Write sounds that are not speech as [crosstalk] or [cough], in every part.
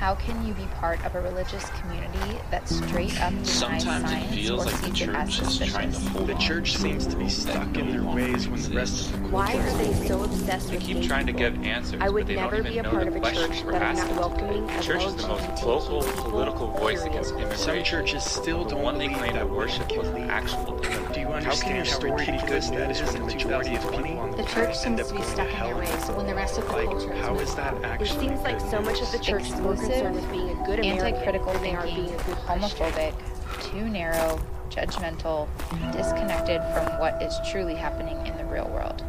How can you be part of a religious community that straight up denies Sometimes it feels or like the sees it as church is trying to suspicious? hold The church to seems to be stuck in their ways longer when the rest of the. Why are they so obsessed They with keep being trying to people? give answers, I would but they never don't be even a know part the of a questions church we're that is asking. not welcoming The of church is the most LGBT vocal people, political voice period. against immigration. Some churches still the don't one they claim that to worship women was can actual Do you How can understand your how story ridiculous be that is when when the the majority of people on The the church seems to be stuck in their ways when the rest of the Like, culture is how is that on. It seems like so much of the church is more concerned with being a good American Anti-critical than they are thinking, being a good homophobic, too narrow, judgmental, disconnected from what is truly happening in the real world.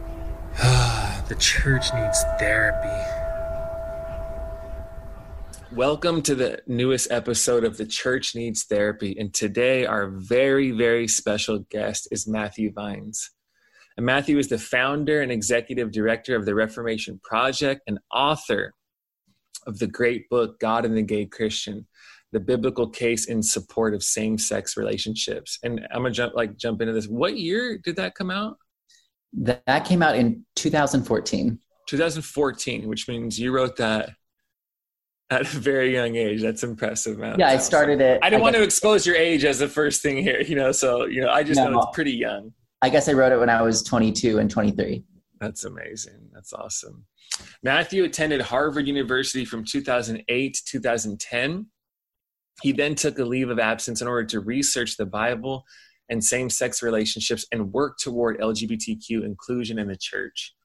[sighs] the church needs therapy. Welcome to the newest episode of The Church Needs Therapy. And today, our very, very special guest is Matthew Vines. And Matthew is the founder and executive director of the Reformation Project and author of the great book, God and the Gay Christian the biblical case in support of same-sex relationships and i'm gonna jump like jump into this what year did that come out That that came out in 2014. 2014 which means you wrote that at a very young age that's impressive man Yeah, I started it. i didn't want to expose your age as the first thing here you know so you know i just No. know it's pretty young I guess I wrote it when I was 22 and 23. That's amazing. That's awesome. Matthew attended Harvard University from 2008 to 2010. He then took a leave of absence in order to research the Bible and same sex relationships and work toward LGBTQ inclusion in the church.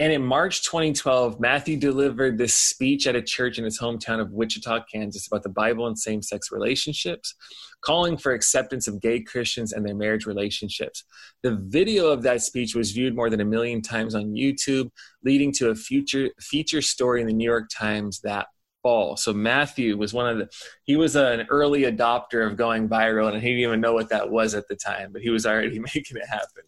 And in March 2012, Matthew delivered this speech at a church in his hometown of Wichita, Kansas about the Bible and same sex relationships, calling for acceptance of gay Christians and their marriage relationships. The video of that speech was viewed more than a million times on YouTube, leading to a future feature story in the New York Times that fall. So Matthew was one of the he was an early adopter of going viral and he didn't even know what that was at the time, but he was already [laughs] making it happen.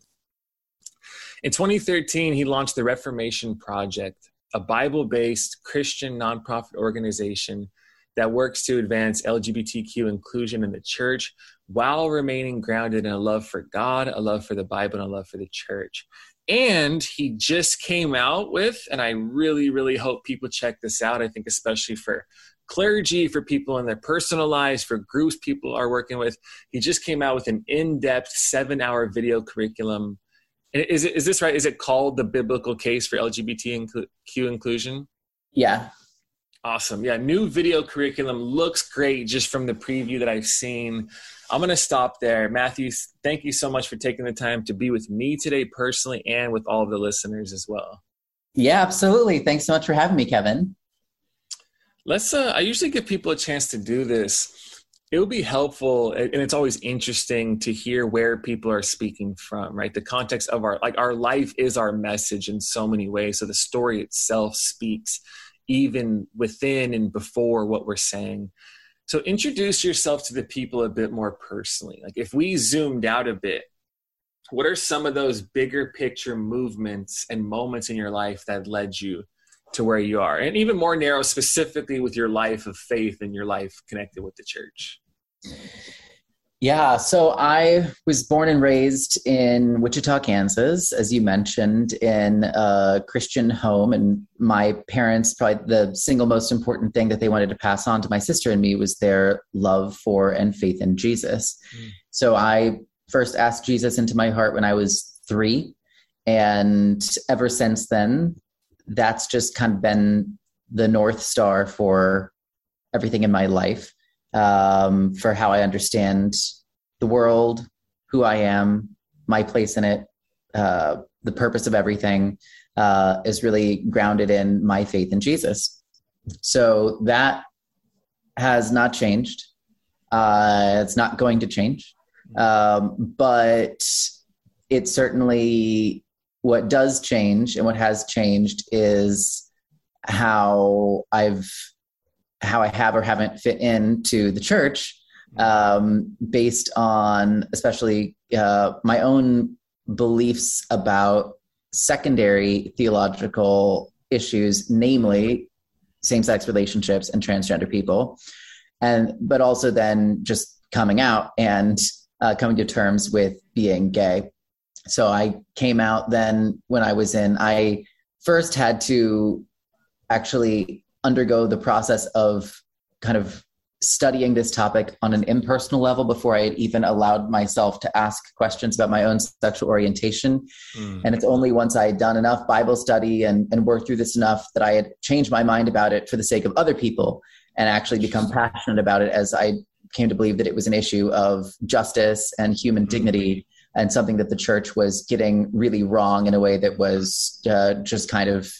In 2013, he launched the Reformation Project, a Bible-based Christian nonprofit organization that works to advance LGBTQ inclusion in the church while remaining grounded in a love for God, a love for the Bible, and a love for the church. And he just came out with, and I really, really hope people check this out. I think, especially for clergy, for people in their personal lives, for groups people are working with, he just came out with an in depth seven hour video curriculum. Is, it, is this right? Is it called The Biblical Case for LGBTQ Inclusion? Yeah. Awesome. Yeah, new video curriculum looks great just from the preview that I've seen. I'm going to stop there. Matthew, thank you so much for taking the time to be with me today personally and with all of the listeners as well. Yeah, absolutely. Thanks so much for having me, Kevin. Let's uh I usually give people a chance to do this. It would be helpful and it's always interesting to hear where people are speaking from, right? The context of our like our life is our message in so many ways. So the story itself speaks even within and before what we're saying. So introduce yourself to the people a bit more personally. Like if we zoomed out a bit, what are some of those bigger picture movements and moments in your life that led you to where you are? And even more narrow, specifically with your life of faith and your life connected with the church. Yeah, so I was born and raised in Wichita, Kansas, as you mentioned, in a Christian home. And my parents, probably the single most important thing that they wanted to pass on to my sister and me was their love for and faith in Jesus. Mm. So I first asked Jesus into my heart when I was three. And ever since then, that's just kind of been the North Star for everything in my life um, for how I understand the world, who I am, my place in it, uh, the purpose of everything uh, is really grounded in my faith in Jesus. So that has not changed. Uh, it's not going to change. Um, but it certainly, what does change and what has changed is how I've how I have or haven't fit into the church um, based on especially uh, my own beliefs about secondary theological issues, namely same-sex relationships and transgender people, and but also then just coming out and uh, coming to terms with being gay. So I came out then when I was in. I first had to actually undergo the process of kind of studying this topic on an impersonal level before I had even allowed myself to ask questions about my own sexual orientation. Mm. And it's only once I had done enough Bible study and, and worked through this enough that I had changed my mind about it for the sake of other people and actually become passionate about it as I came to believe that it was an issue of justice and human dignity and something that the church was getting really wrong in a way that was uh, just kind of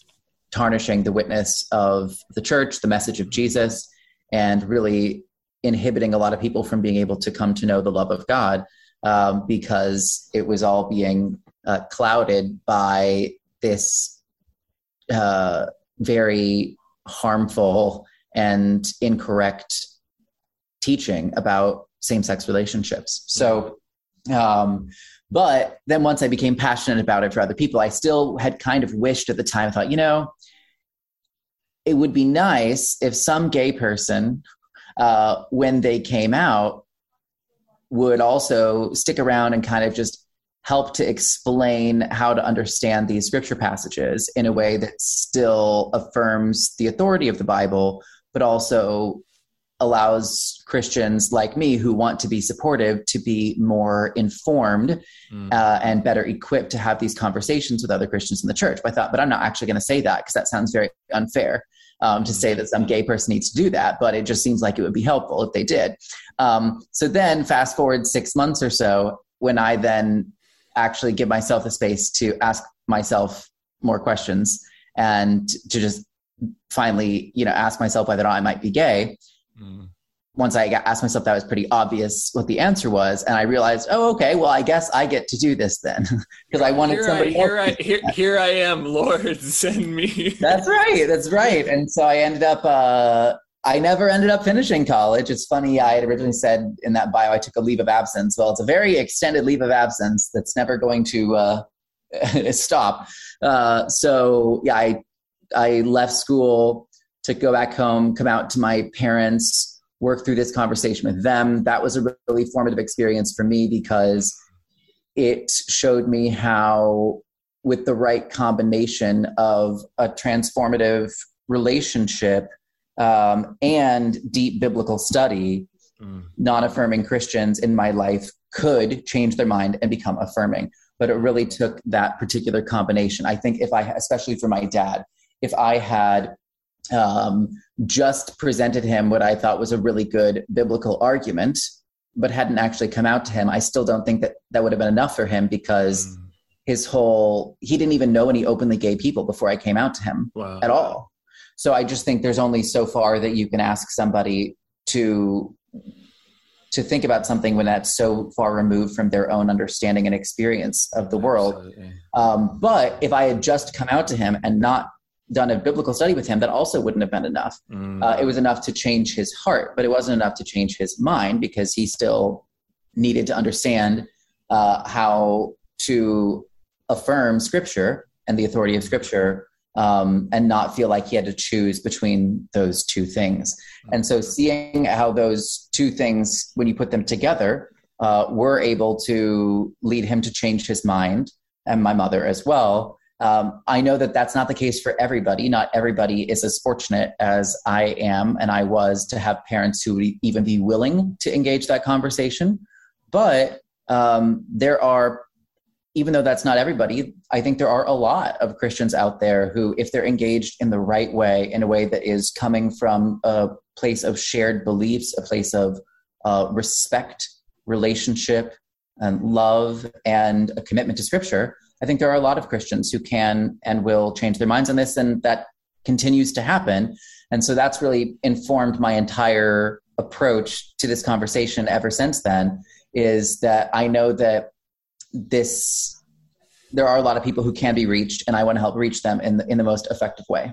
tarnishing the witness of the church, the message of Jesus, and really inhibiting a lot of people from being able to come to know the love of God um, because it was all being uh, clouded by this uh, very harmful and incorrect teaching about same-sex relationships. So, um, but then once I became passionate about it for other people, I still had kind of wished at the time. I thought, you know, it would be nice if some gay person, uh, when they came out, would also stick around and kind of just help to explain how to understand these scripture passages in a way that still affirms the authority of the Bible, but also allows Christians like me who want to be supportive to be more informed Mm. uh, and better equipped to have these conversations with other Christians in the church. But I thought, but I'm not actually going to say that because that sounds very unfair um, to say that some gay person needs to do that. But it just seems like it would be helpful if they did. Um, so then, fast forward six months or so, when I then actually give myself the space to ask myself more questions and to just finally, you know, ask myself whether or not I might be gay Mm. once I got, asked myself, that was pretty obvious what the answer was, and I realized, oh, okay, well, I guess I get to do this then, [laughs] because I wanted Here I, somebody here, else. I, here, here I am, Lord, [laughs] send me. That's right, that's right. And so I ended up. Uh, I never ended up finishing college. It's funny. I had originally said in that bio I took a leave of absence. Well, it's a very extended leave of absence that's never going to uh, [laughs] stop. Uh, so yeah, I I left school to go back home, come out to my parents, work through this conversation with them. That was a really formative experience for me because it showed me how, with the right combination of a transformative relationship um, and deep biblical study, Mm. non affirming Christians in my life could change their mind and become affirming. But it really took that particular combination. I think if I, especially for my dad, if I had um, just presented him what I thought was a really good biblical argument, but hadn't actually come out to him, I still don't think that that would have been enough for him because Mm. his whole, he didn't even know any openly gay people before I came out to him Wow. at all. So I just think there's only so far that you can ask somebody to to think about something when that's so far removed from their own understanding and experience of the world. Um, but if I had just come out to him and not done a biblical study with him, that also wouldn't have been enough. Mm. Uh, it was enough to change his heart, but it wasn't enough to change his mind because he still needed to understand uh, how to affirm Scripture and the authority of Scripture um, and not feel like he had to choose between those two things. And so, seeing how those two things, when you put them together, uh, were able to lead him to change his mind, and my mother as well. Um, I know that that's not the case for everybody. Not everybody is as fortunate as I am and I was to have parents who would even be willing to engage that conversation. But um, there are, even though that's not everybody, I think there are a lot of Christians out there who, if they're engaged in the right way, in a way that is coming from a place of shared beliefs, a place of uh, respect, relationship, and love, and a commitment to Scripture, I think there are a lot of Christians who can and will change their minds on this, and that continues to happen. And so that's really informed my entire approach to this conversation ever since then. Is that I know that this there are a lot of people who can be reached, and I want to help reach them in the, in the most effective way.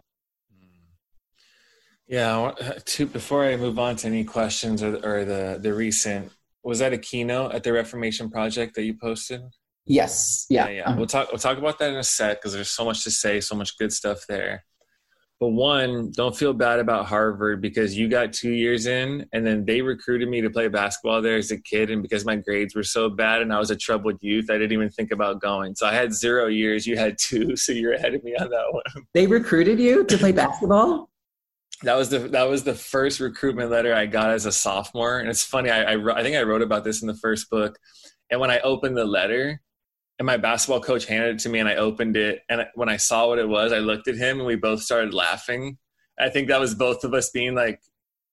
Yeah. Uh, to, before I move on to any questions or, or the the recent, was that a keynote at the Reformation Project that you posted? Yes, yeah, yeah. Uh-huh. We'll talk. We'll talk about that in a sec because there's so much to say, so much good stuff there. But one, don't feel bad about Harvard because you got two years in, and then they recruited me to play basketball there as a kid, and because my grades were so bad and I was a troubled youth, I didn't even think about going. So I had zero years. You had two, [laughs] so you're ahead of me on that one. They recruited you to play basketball. that was the that was the first recruitment letter I got as a sophomore, and it's funny. I I, I think I wrote about this in the first book, and when I opened the letter, and my basketball coach handed it to me, and I opened it, and when I saw what it was, I looked at him, and we both started laughing. I think that was both of us being like,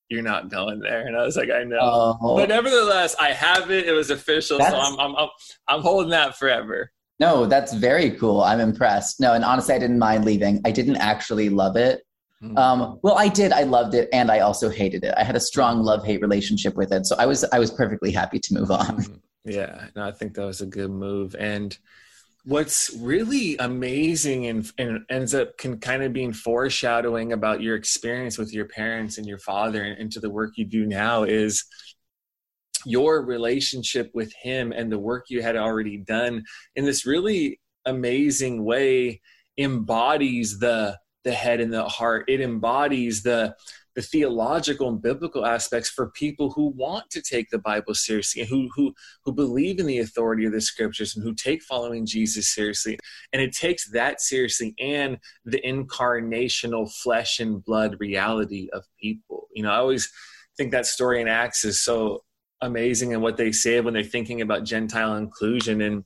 "You're not going there," and I was like, "I know," Oh. but nevertheless, I have it. It was official, so I'm I'm I'm, I'm holding that forever. No, that's very cool. I'm impressed. No, and honestly, I didn't mind leaving. I didn't actually love it. Mm. Um, well, I did. I loved it, and I also hated it. I had a strong love hate relationship with it, so I was I was perfectly happy to move on. Yeah, no, I think that was a good move. And what's really amazing and, and ends up can kind of being foreshadowing about your experience with your parents and your father and into the work you do now is your relationship with him and the work you had already done in this really amazing way embodies the the head and the heart it embodies the the theological and biblical aspects for people who want to take the Bible seriously and who who who believe in the authority of the scriptures and who take following Jesus seriously. And it takes that seriously and the incarnational flesh and blood reality of people. You know, I always think that story in Acts is so amazing and what they say when they're thinking about Gentile inclusion and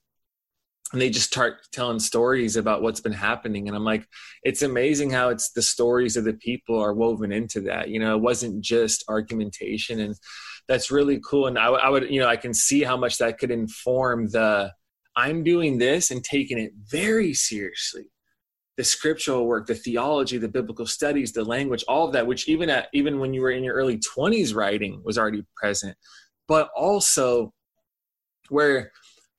and they just start telling stories about what's been happening. And i'm like it's amazing how it's the stories of the people are woven into that. You know it wasn't just argumentation and that's really cool. And I, I would you know i can see how much that could inform the i'm doing this and taking it very seriously. The scriptural work the theology the biblical studies the language all of that which even at even when you were in your early 20s writing was already present. But also where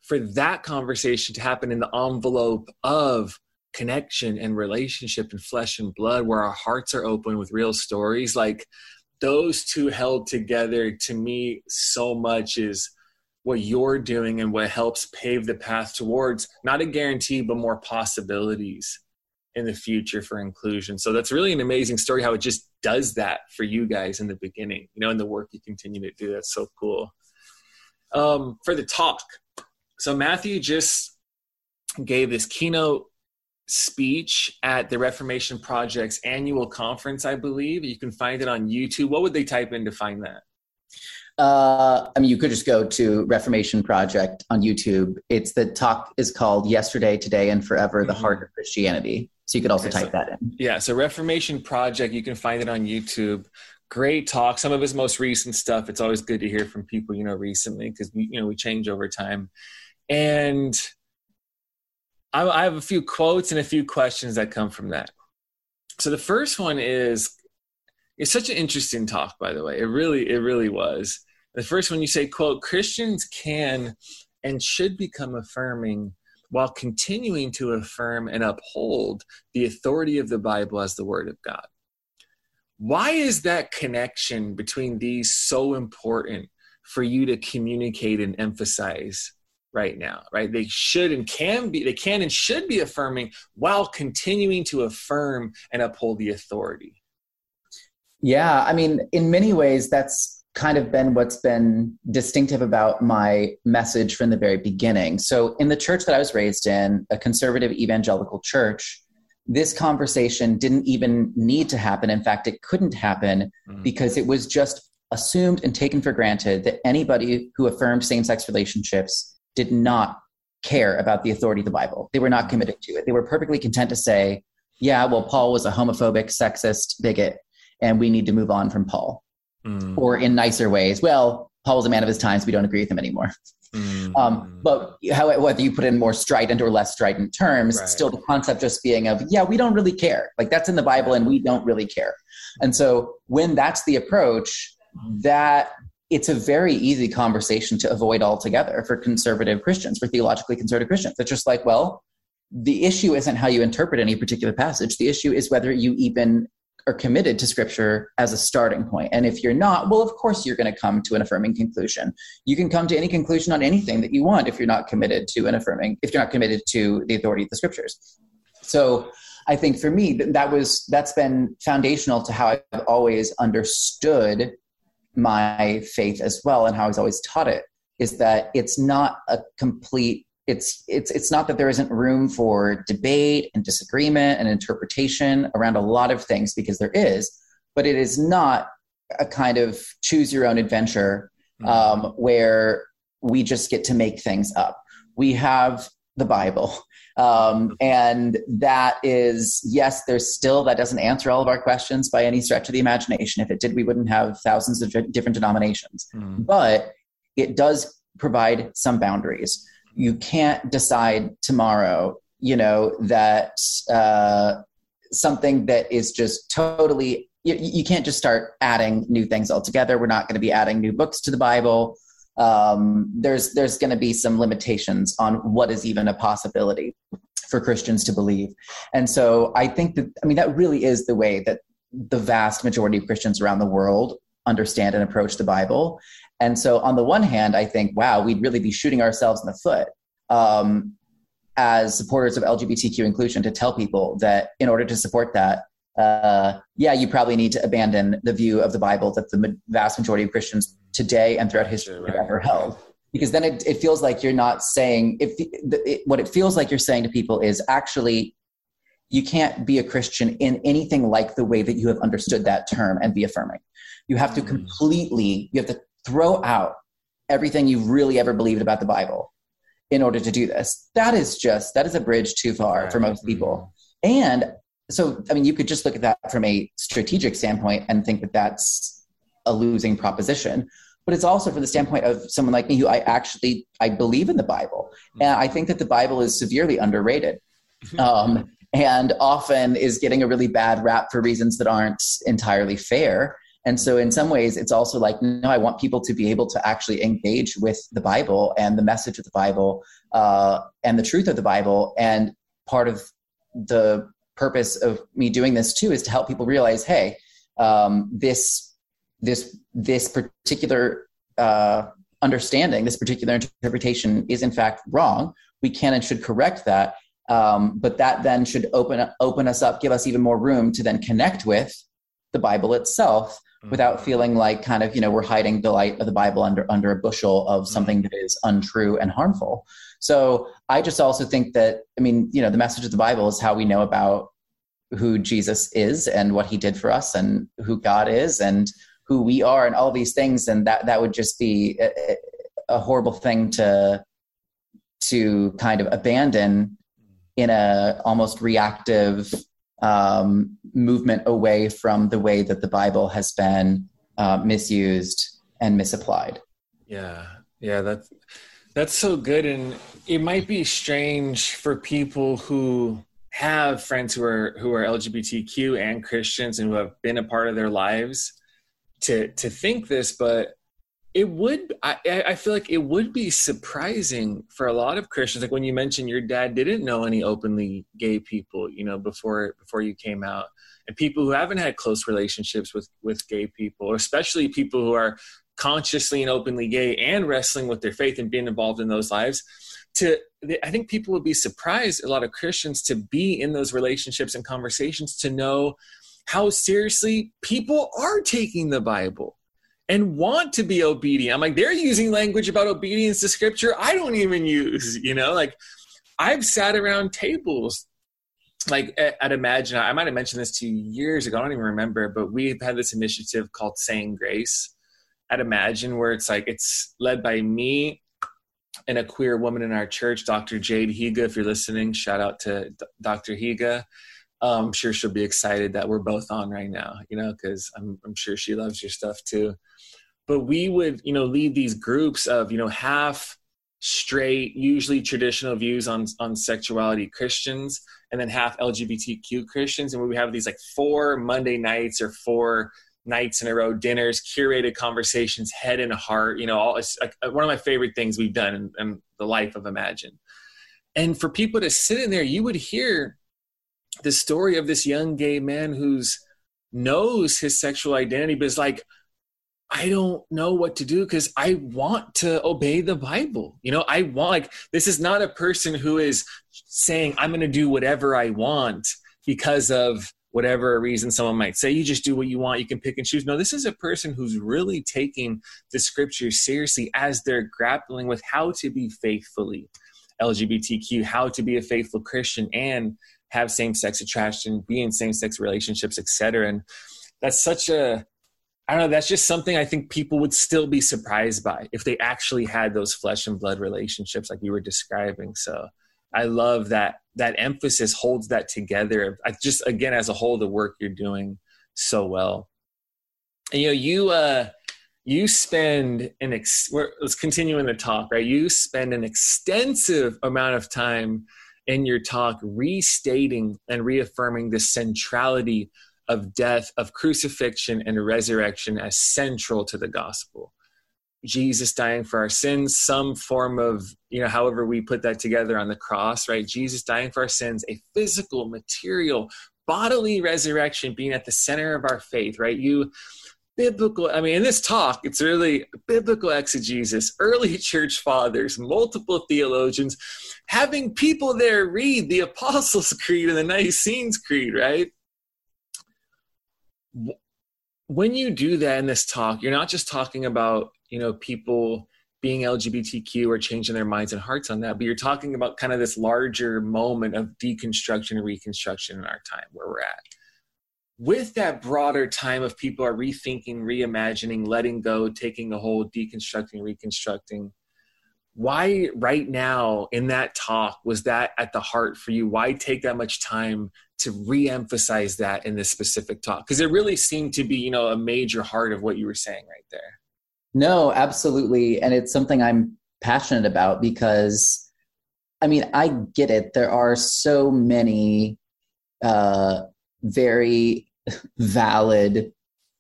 for that conversation to happen in the envelope of connection and relationship and flesh and blood where our hearts are open with real stories like those two held together to me so much is what you're doing and what helps pave the path towards not a guarantee but more possibilities in the future for inclusion. So that's really an amazing story how it just does that for you guys in the beginning you know in the work you continue to do. That's so cool. Um, for the talk so Matthew just gave this keynote speech at the Reformation Project's annual conference, I believe. You can find it on YouTube. What would they type in to find that? Uh, I mean, you could just go to Reformation Project on YouTube. It's the talk is called "Yesterday, Today, and Forever: The Mhm. Heart of Christianity." So you could also Okay, so- type that in. Yeah, so Reformation Project, you can find it on YouTube. Great talk. Some of his most recent stuff. It's always good to hear from people, you know, recently because we, you know, we change over time. And I, I have a few quotes and a few questions that come from that. So the first one is, it's such an interesting talk, by the way. It really, it really was. The first one you say, quote, Christians can and should become affirming while continuing to affirm and uphold the authority of the Bible as the Word of God. Why is that connection between these so important for you to communicate and emphasize right now? Right? They should and can be, they can and should be affirming while continuing to affirm and uphold the authority. Yeah, I mean, in many ways, that's kind of been what's been distinctive about my message from the very beginning. So, in the church that I was raised in, a conservative evangelical church, this conversation didn't even need to happen. In fact, it couldn't happen Mhm. because it was just assumed and taken for granted that anybody who affirmed same sex relationships did not care about the authority of the Bible. They were not committed to it. They were perfectly content to say, yeah, well, Paul was a homophobic, sexist bigot, and we need to move on from Paul. Mm, Or in nicer ways, well, Paul was a man of his times. We don't agree with him anymore. mm, Um, but how, whether you put in more strident or less strident terms, Right. still the concept just being of, yeah, we don't really care. Like that's in the Bible and we don't really care. And so when that's the approach, that it's a very easy conversation to avoid altogether for conservative Christians, for theologically conservative Christians. It's just like, well, the issue isn't how you interpret any particular passage. The issue is whether you even are committed to scripture as a starting point. And if you're not, well, of course you're going to come to an affirming conclusion. You can come to any conclusion on anything that you want if you're not committed to an affirming, if you're not committed to the authority of the scriptures. So I think for me, that, was, that's been foundational to how I've always understood my faith as well and how I was always taught it is that it's not a complete it's it's it's not that there isn't room for debate and disagreement and interpretation around a lot of things because there is but it is not a kind of choose your own adventure Mm-hmm. um, where we just get to make things up. We have the Bible. Um, and that is, yes, there's still, that doesn't answer all of our questions by any stretch of the imagination. If it did, we wouldn't have thousands of different denominations. Mm. But it does provide some boundaries. You can't decide tomorrow, you know, that uh, something that is just totally you, you, can't just start adding new things altogether. We're not going to be adding new books to the Bible. Um, there's there's going to be some limitations on what is even a possibility for Christians to believe, and so I think that I mean that really is the way that the vast majority of Christians around the world understand and approach the Bible. And so, on the one hand, I think, wow, we'd really be shooting ourselves in the foot um, as supporters of LGBTQ inclusion to tell people that in order to support that, uh, yeah, you probably need to abandon the view of the Bible that the vast majority of Christians today and throughout history have ever held. Because then it, it feels like you're not saying, if it, what it feels like you're saying to people is actually, you can't be a Christian in anything like the way that you have understood that term and be affirming. You have to mm. completely, you have to throw out everything you've really ever believed about the Bible in order to do this. That is just, that is a bridge too far for most people. And so i mean you could just look at that from a strategic standpoint and think that that's a losing proposition but it's also from the standpoint of someone like me who i actually i believe in the bible. And i think that the bible is severely underrated um, and often is getting a really bad rap for reasons that aren't entirely fair. And so in some ways it's also like no i want people to be able to actually engage with the bible and the message of the bible uh, and the truth of the bible. And part of the purpose of me doing this too is to help people realize, hey, um, this this this particular uh, understanding, this particular interpretation is in fact wrong. We can and should correct that, um, but that then should open open us up, give us even more room to then connect with the Bible itself mm-hmm. without feeling like kind of you know we're hiding the light of the Bible under under a bushel of mm-hmm. something that is untrue and harmful. So I just also think that, I mean, you know, the message of the Bible is how we know about who Jesus is and what he did for us and who God is and who we are and all these things. And that, that would just be a, a horrible thing to, to kind of abandon in a almost reactive um, movement away from the way that the Bible has been uh, misused and misapplied. Yeah, yeah, that's that's so good. And it might be strange for people who have friends who are who are LGBTQ and Christians and who have been a part of their lives to to think this, but it would I, I feel like it would be surprising for a lot of Christians. Like when you mentioned your dad didn't know any openly gay people, you know, before before you came out. And people who haven't had close relationships with with gay people, or especially people who are consciously and openly gay and wrestling with their faith and being involved in those lives to i think people would be surprised a lot of christians to be in those relationships and conversations to know how seriously people are taking the bible and want to be obedient i'm like they're using language about obedience to scripture i don't even use you know like i've sat around tables like at, at imagine i might have mentioned this to you years ago i don't even remember but we've had this initiative called saying grace at Imagine, where it's like it's led by me and a queer woman in our church, Dr. Jade Higa. If you're listening, shout out to Dr. Higa. Um, I'm sure she'll be excited that we're both on right now, you know, because I'm, I'm sure she loves your stuff too. But we would, you know, lead these groups of, you know, half straight, usually traditional views on on sexuality Christians, and then half LGBTQ Christians, and we have these like four Monday nights or four nights in a row, dinners, curated conversations, head and heart. You know, all, it's like one of my favorite things we've done in, in the life of Imagine. And for people to sit in there, you would hear the story of this young gay man who's knows his sexual identity, but is like, I don't know what to do because I want to obey the Bible. You know, I want like this is not a person who is saying I'm going to do whatever I want because of whatever reason someone might say. You just do what you want. You can pick and choose. No this is a person who's really taking the scriptures seriously as they're grappling with how to be faithfully lgbtq how to be a faithful christian and have same-sex attraction be in same-sex relationships etc and that's such a I don't know. That's just something I think people would still be surprised by if they actually had those flesh and blood relationships like you were describing. So I love that that emphasis holds that together. I just again as a whole, the work you're doing so well. And, you know, you uh, you spend an ex- let's continue in the talk, right? You spend an extensive amount of time in your talk restating and reaffirming the centrality of death, of crucifixion, and resurrection as central to the gospel. Jesus dying for our sins, some form of, you know, however we put that together on the cross, right? Jesus dying for our sins, a physical, material, bodily resurrection being at the center of our faith, right? You, biblical, I mean, in this talk, it's really biblical exegesis, early [laughs] church fathers, multiple theologians, having people there read the Apostles' [laughs] Creed and the Nicene Creed, right? when you do that in this talk, you're not just talking about, you know, people being LGBTQ or changing their minds and hearts on that, but you're talking about kind of this larger moment of deconstruction and reconstruction in our time where we're at. With that broader time of people are rethinking, reimagining, letting go, taking a hold, deconstructing, reconstructing, why right now in that talk was that at the heart for you? Why take that much time to re-emphasize that in this specific talk? Because it really seemed to be you know a major heart of what you were saying right there. No absolutely. And it's something i'm passionate about because i mean i get it. There are so many uh, very valid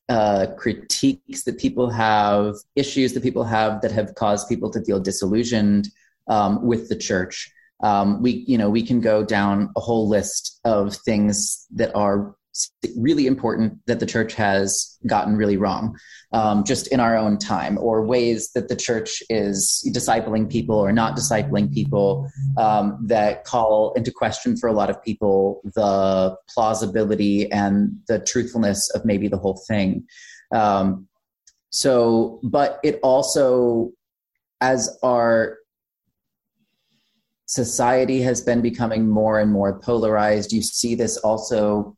uh, critiques that people have issues that people have that have caused people to feel disillusioned um, with the church. Um, we you know we can go down a whole list of things that are really important that the church has gotten really wrong um, just in our own time or ways that the church is discipling people or not discipling people um, that call into question for a lot of people the plausibility and the truthfulness of maybe the whole thing um, so but it also as our society has been becoming more and more polarized. You see this also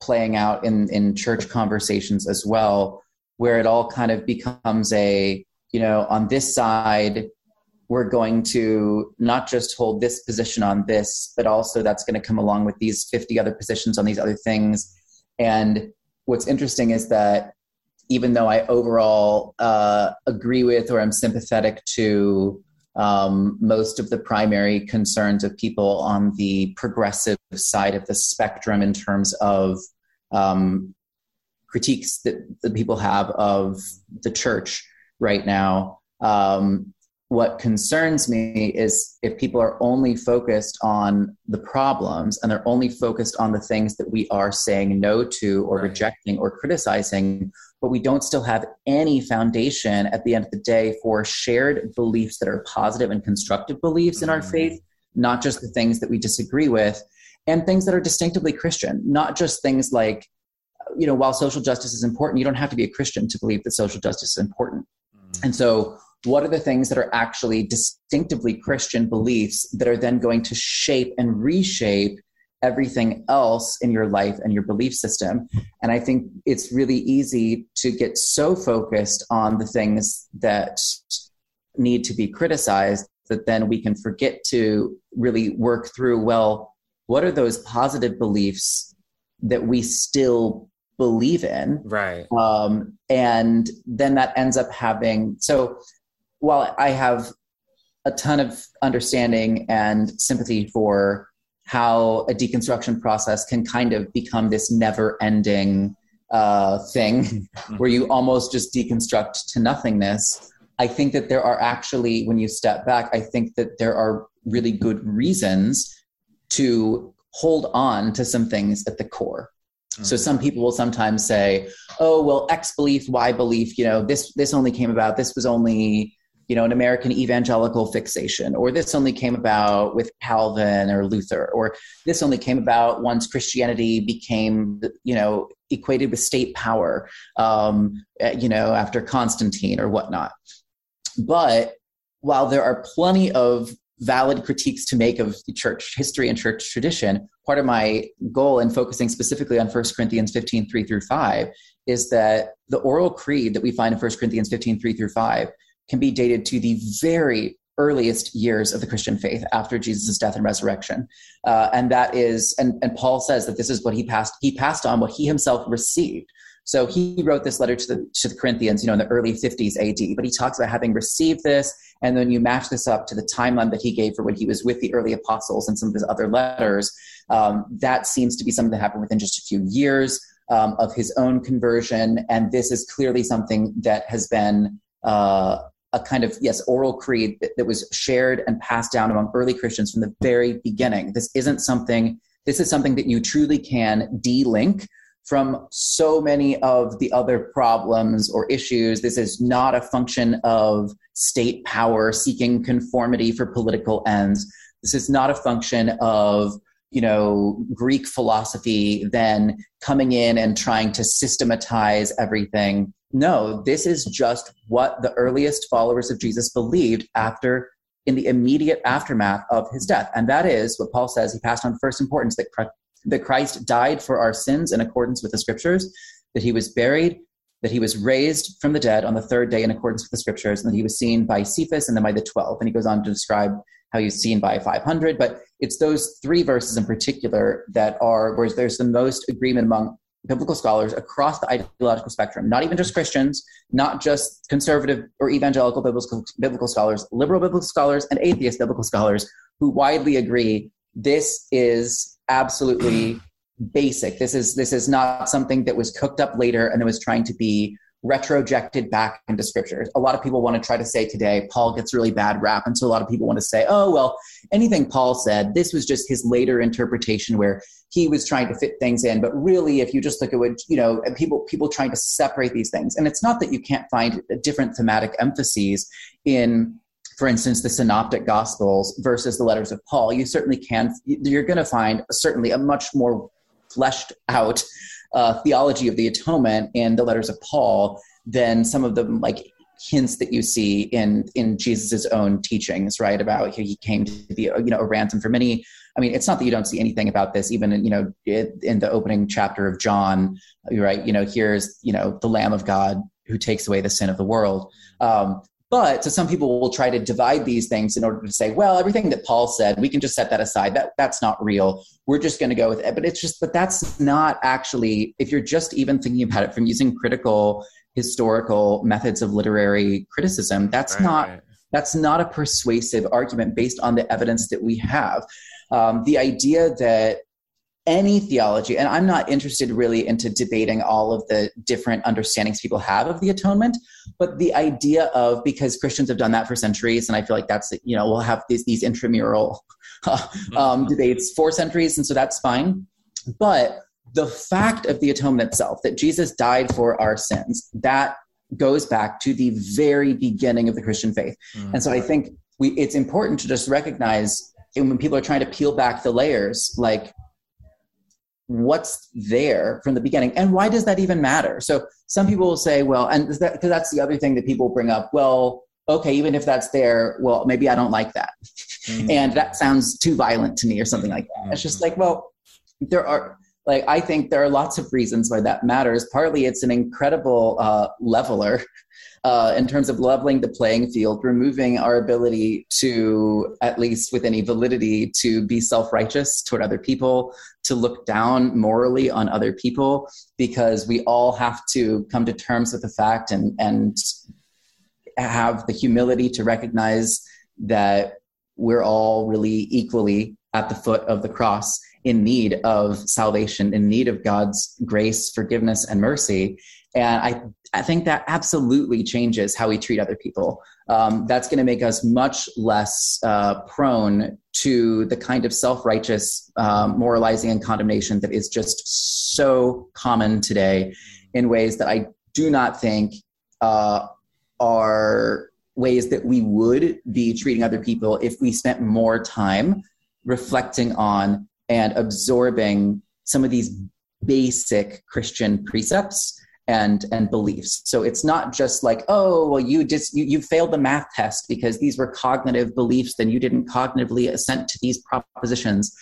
playing out in, in church conversations as well, where it all kind of becomes a, you know, on this side, we're going to not just hold this position on this, but also that's going to come along with these 50 other positions on these other things. And what's interesting is that even though I overall uh, agree with or I'm sympathetic to um, most of the primary concerns of people on the progressive side of the spectrum in terms of um, critiques that, that people have of the church right now. Um, what concerns me is if people are only focused on the problems and they're only focused on the things that we are saying no to or rejecting or criticizing, but we don't still have any foundation at the end of the day for shared beliefs that are positive and constructive beliefs in our mm-hmm. faith, not just the things that we disagree with, and things that are distinctively Christian, not just things like, you know, while social justice is important, you don't have to be a Christian to believe that social justice is important. Mm-hmm. And so, what are the things that are actually distinctively Christian beliefs that are then going to shape and reshape everything else in your life and your belief system. And I think it's really easy to get so focused on the things that need to be criticized that then we can forget to really work through well, what are those positive beliefs that we still believe in? Right. Um, and then that ends up having, so while I have a ton of understanding and sympathy for how a deconstruction process can kind of become this never ending uh, thing [laughs] where you almost just deconstruct to nothingness. I think that there are actually, when you step back, I think that there are really good reasons to hold on to some things at the core. Mm-hmm. So some people will sometimes say, "Oh, well, X belief, Y belief, you know, this this only came about. This was only you know, an American evangelical fixation, or this only came about with Calvin or Luther, or this only came about once Christianity became, you know, equated with state power, um, eh, you know, after Constantine or whatnot. But while there are plenty of valid critiques to make of church history and church tradition, part of my goal in focusing specifically on 1 Corinthians 15, 3 through 5, is that the oral creed that we find in 1 Corinthians 15, 3 through 5 can be dated to the very earliest years of the Christian faith after Jesus' death and resurrection. Uh, and that is, and, and Paul says that this is what he passed, he passed on what he himself received. So he wrote this letter to the, to the Corinthians, you know, in the early 50s AD, but he talks about having received this. And then you match this up to the timeline that he gave for when he was with the early apostles and some of his other letters. Um, that seems to be something that happened within just a few years um, of his own conversion. And this is clearly something that has been uh, a kind of, yes, oral creed that, that was shared and passed down among early Christians from the very beginning. This isn't something, this is something that you truly can de-link from so many of the other problems or issues. This is not a function of state power seeking conformity for political ends. This is not a function of you know greek philosophy then coming in and trying to systematize everything no this is just what the earliest followers of jesus believed after in the immediate aftermath of his death and that is what paul says he passed on first importance that that Christ died for our sins in accordance with the scriptures, that he was buried, that he was raised from the dead on the third day in accordance with the scriptures, and that he was seen by Cephas and then by the 12. And he goes on to describe how he was seen by 500. But it's those three verses in particular that are where there's the most agreement among biblical scholars across the ideological spectrum, not even just Christians, not just conservative or evangelical biblical, biblical scholars, liberal biblical scholars, and atheist biblical scholars who widely agree this is absolutely basic. This is this is not something that was cooked up later and it was trying to be retrojected back into scriptures. A lot of people want to try to say today Paul gets really bad rap, and so a lot of people want to say, oh well, anything Paul said, this was just his later interpretation where he was trying to fit things in. But really, if you just look at what you know, people people trying to separate these things, and it's not that you can't find different thematic emphases in for instance, the synoptic gospels versus the letters of Paul, you certainly can, you're going to find certainly a much more fleshed out uh, theology of the atonement in the letters of Paul than some of the like hints that you see in in Jesus's own teachings, right? About he came to be, you know, a ransom for many. I mean, it's not that you don't see anything about this, even in, you know, in the opening chapter of John, right? You know, here's you know the Lamb of God who takes away the sin of the world. Um, but so some people will try to divide these things in order to say, well, everything that Paul said, we can just set that aside. That that's not real. We're just going to go with it. But it's just, but that's not actually. If you're just even thinking about it from using critical historical methods of literary criticism, that's right, not right. that's not a persuasive argument based on the evidence that we have. Um, the idea that any theology, and I'm not interested really into debating all of the different understandings people have of the atonement, but the idea of because Christians have done that for centuries, and I feel like that's you know we'll have these these intramural [laughs] um, debates for centuries, and so that's fine. But the fact of the atonement itself, that Jesus died for our sins, that goes back to the very beginning of the Christian faith, mm-hmm. and so I think we it's important to just recognize And when people are trying to peel back the layers, like what's there from the beginning and why does that even matter so some people will say well and because that, that's the other thing that people bring up well okay even if that's there well maybe i don't like that mm-hmm. and that sounds too violent to me or something like that mm-hmm. it's just like well there are like i think there are lots of reasons why that matters partly it's an incredible uh, leveler uh, in terms of leveling the playing field, removing our ability to, at least with any validity, to be self righteous toward other people, to look down morally on other people, because we all have to come to terms with the fact and, and have the humility to recognize that we're all really equally at the foot of the cross in need of salvation, in need of God's grace, forgiveness, and mercy. And I, I think that absolutely changes how we treat other people. Um, that's going to make us much less uh, prone to the kind of self righteous um, moralizing and condemnation that is just so common today in ways that I do not think uh, are ways that we would be treating other people if we spent more time reflecting on and absorbing some of these basic Christian precepts and and beliefs. So it's not just like oh well you just you, you failed the math test because these were cognitive beliefs then you didn't cognitively assent to these propositions.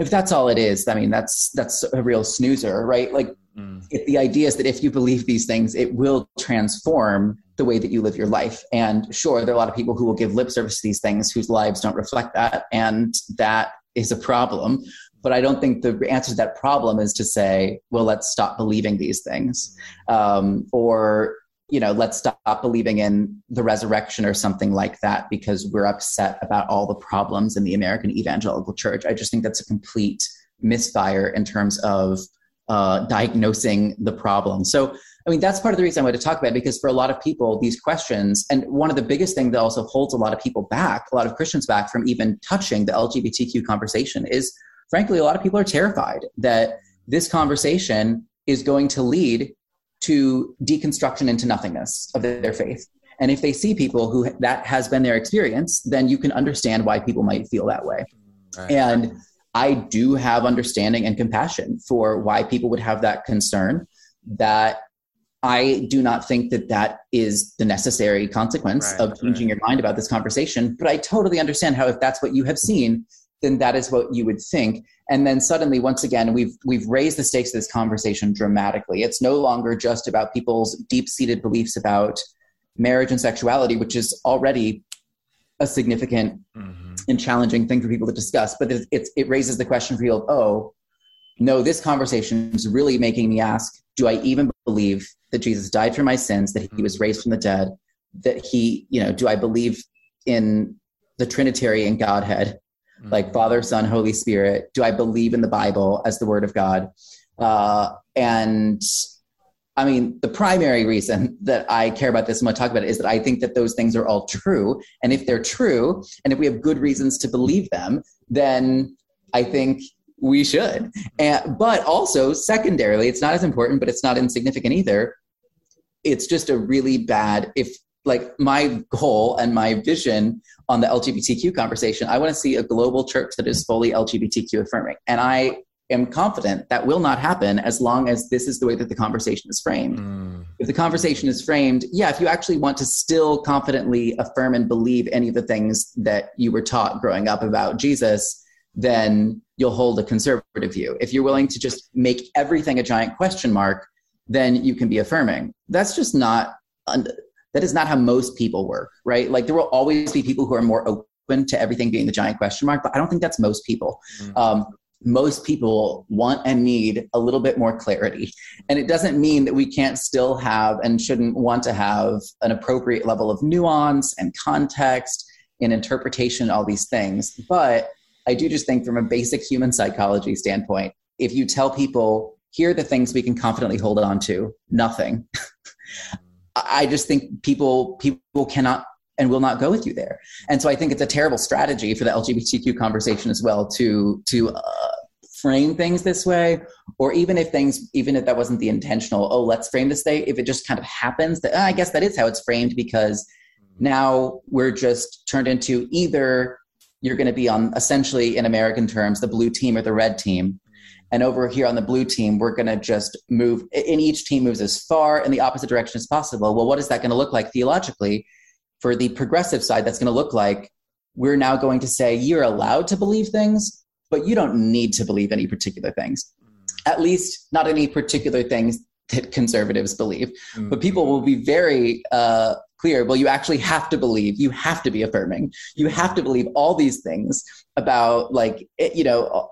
If that's all it is i mean that's that's a real snoozer right? Like mm. if the idea is that if you believe these things it will transform the way that you live your life. And sure there are a lot of people who will give lip service to these things whose lives don't reflect that and that is a problem but I don't think the answer to that problem is to say, well, let's stop believing these things, um, or you know, let's stop believing in the resurrection or something like that because we're upset about all the problems in the American evangelical church. I just think that's a complete misfire in terms of uh, diagnosing the problem. So, I mean, that's part of the reason I wanted to talk about it because for a lot of people, these questions, and one of the biggest things that also holds a lot of people back, a lot of Christians back from even touching the LGBTQ conversation is frankly, a lot of people are terrified that this conversation is going to lead to deconstruction into nothingness of their faith. And if they see people who that has been their experience, then you can understand why people might feel that way. Right. And I do have understanding and compassion for why people would have that concern. That I do not think that that is the necessary consequence right, of changing right. your mind about this conversation. But I totally understand how, if that's what you have seen, then that is what you would think. And then suddenly, once again, we've we've raised the stakes of this conversation dramatically. It's no longer just about people's deep-seated beliefs about marriage and sexuality, which is already a significant mm-hmm. and challenging thing for people to discuss. But it, it, it raises the question for people: Oh, no, this conversation is really making me ask: Do I even believe that Jesus died for my sins? That he was raised from the dead? That he, you know, do I believe in the Trinitarian Godhead? Mm-hmm. like Father, Son, Holy Spirit? Do I believe in the Bible as the Word of God? Uh, and I mean, the primary reason that I care about this and want to talk about it is that I think that those things are all true. And if they're true, and if we have good reasons to believe them, then I think we should. And, but also, secondarily, it's not as important, but it's not insignificant either. It's just a really bad, if like my goal and my vision on the LGBTQ conversation, I want to see a global church that is fully LGBTQ affirming. And I am confident that will not happen as long as this is the way that the conversation is framed. Mm. If the conversation is framed, yeah, if you actually want to still confidently affirm and believe any of the things that you were taught growing up about Jesus, then you'll hold a conservative view. If you're willing to just make everything a giant question mark, then you can be affirming. That's just not that is not how most people work, right? Like there will always be people who are more open to everything being the giant question mark, but I don't think that's most people. Mm-hmm. Um, most people want and need a little bit more clarity. And it doesn't mean that we can't still have and shouldn't want to have an appropriate level of nuance and context in interpretation, all these things. But I do just think, from a basic human psychology standpoint, if you tell people, here are the things we can confidently hold on to, nothing. [laughs] I just think people people cannot and will not go with you there. And so I think it's a terrible strategy for the LGBTQ conversation as well to to uh, frame things this way, or even if things even if that wasn't the intentional. Oh, let's frame this day. If it just kind of happens, that I guess that is how it's framed because now we're just turned into either you're going to be on essentially in American terms the blue team or the red team and over here on the blue team, we're going to just move, and each team moves as far in the opposite direction as possible. Well, what is that going to look like theologically? For the progressive side, that's going to look like we're now going to say you're allowed to believe things, but you don't need to believe any particular things. At least not any particular things that conservatives believe. Mm-hmm. But people will be very uh, clear. Well, you actually have to believe, you have to be affirming, you have to believe all these things about like you know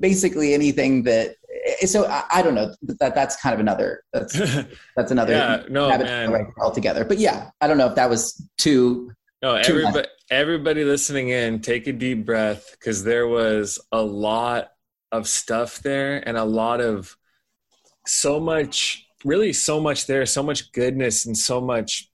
basically anything that eh, so I, I, don't know that that's kind of another that's [laughs] that's another yeah, no man. altogether. But yeah i don't know if that was too no everybody everybody listening in take a deep breath because there was a lot of stuff there and a lot of so much really so much there so much goodness and so much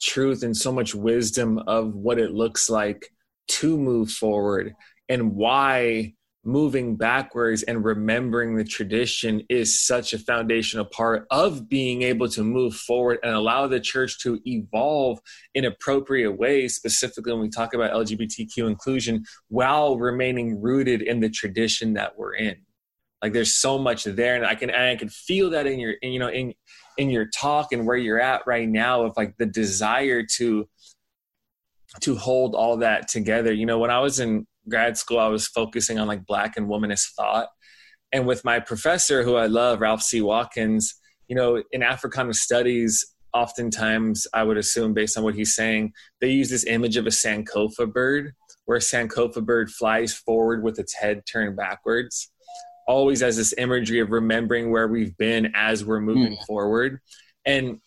truth and so much wisdom of what it looks like to move forward and why moving backwards and remembering the tradition is such a foundational part of being able to move forward and allow the church to evolve in appropriate ways specifically when we talk about lgbtq inclusion while remaining rooted in the tradition that we're in. Like there's so much there, and I can and I can feel that in your in, you know in in your talk and where you're at right now of like the desire to to hold all that together. You know, when I was in grad school, I was focusing on like black and womanist thought. And with my professor, who I love, Ralph C. Watkins, you know, in Africana studies, oftentimes I would assume, based on what he's saying, they use this image of a Sankofa bird, where a Sankofa bird flies forward with its head turned backwards, always as this imagery of remembering where we've been as we're moving mm. forward. And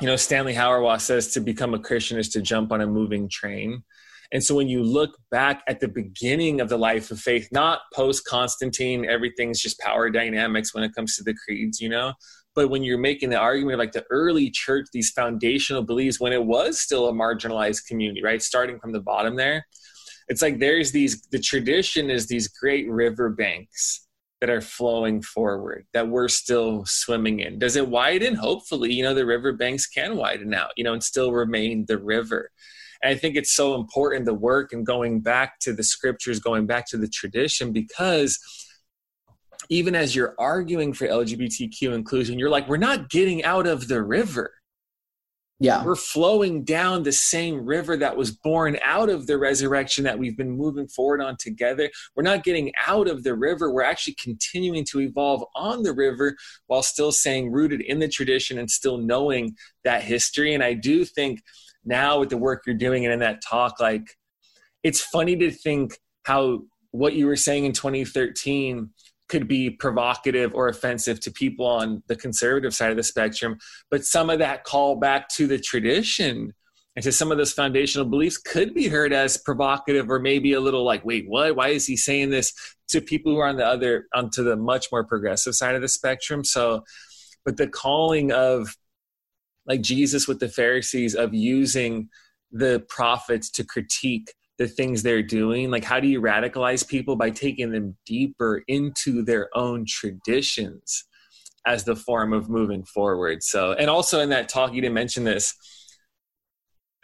you know, Stanley Hauerwas says to become a Christian is to jump on a moving train. And so when you look back at the beginning of the life of faith, not post Constantine, everything's just power dynamics when it comes to the creeds, you know? But when you're making the argument of like the early church, these foundational beliefs, when it was still a marginalized community, right? Starting from the bottom there, it's like there's these, the tradition is these great river banks that are flowing forward that we're still swimming in. Does it widen? Hopefully, you know, the river banks can widen out, you know, and still remain the river. And I think it's so important the work and going back to the scriptures, going back to the tradition, because even as you're arguing for LGBTQ inclusion, you're like, we're not getting out of the river. Yeah. We're flowing down the same river that was born out of the resurrection that we've been moving forward on together. We're not getting out of the river. We're actually continuing to evolve on the river while still staying rooted in the tradition and still knowing that history. And I do think now with the work you're doing and in that talk, like it's funny to think how what you were saying in 2013 could be provocative or offensive to people on the conservative side of the spectrum but some of that call back to the tradition and to some of those foundational beliefs could be heard as provocative or maybe a little like wait what? Why is he saying this to people who are on the other onto the much more progressive side of the spectrum? So but the calling of like jesus with the pharisees of using the prophets to critique the things they're doing? Like how do you radicalize people by taking them deeper into their own traditions as the form of moving forward? So and also in that talk you didn't mention this.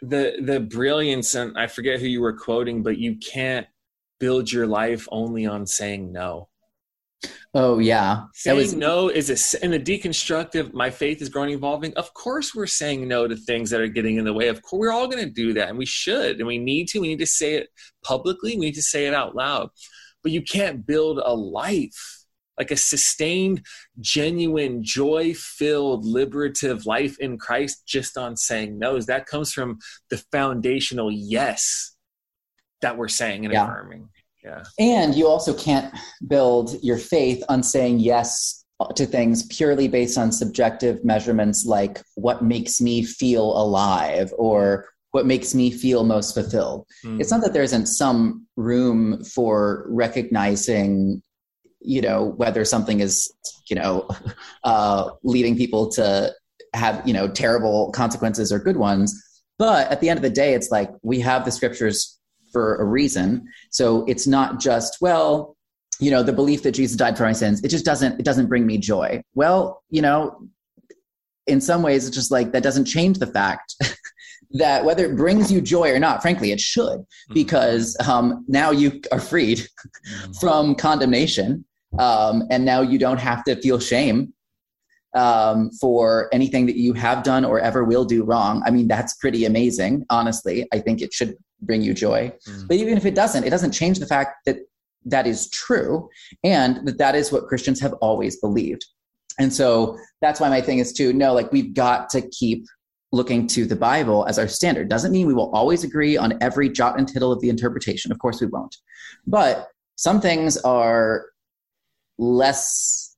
The the brilliance and i forget who you were quoting but you can't build your life only on saying no Oh yeah, saying was, no is a in the deconstructive. My faith is growing, evolving. Of course, we're saying no to things that are getting in the way. Of course, we're all going to do that, and we should, and we need to. We need to say it publicly. We need to say it out loud. But you can't build a life like a sustained, genuine, joy-filled, liberative life in Christ just on saying no's. That comes from the foundational yes that we're saying and yeah. affirming. Yeah. And you also can't build your faith on saying yes to things purely based on subjective measurements like what makes me feel alive or what makes me feel most fulfilled. Mm. It's not that there isn't some room for recognizing, you know, whether something is, you know, [laughs] uh, leading people to have, you know, terrible consequences or good ones. But at the end of the day, it's like we have the scriptures for a reason. So it's not just, well, you know, the belief that Jesus died for my sins, it just doesn't, it doesn't bring me joy. Well, you know, in some ways, it's just like that doesn't change the fact [laughs] that whether it brings you joy or not, frankly, it should, mm-hmm. because um, now you are freed [laughs] from condemnation. Um, and now you don't have to feel shame um, for anything that you have done or ever will do wrong. I mean, that's pretty amazing, honestly. I think it should bring you joy. Mm. But even if it doesn't, it doesn't change the fact that that is true and that that is what Christians have always believed. And so that's why my thing is to know like we've got to keep looking to the Bible as our standard. Doesn't mean we will always agree on every jot and tittle of the interpretation. Of course we won't. But some things are less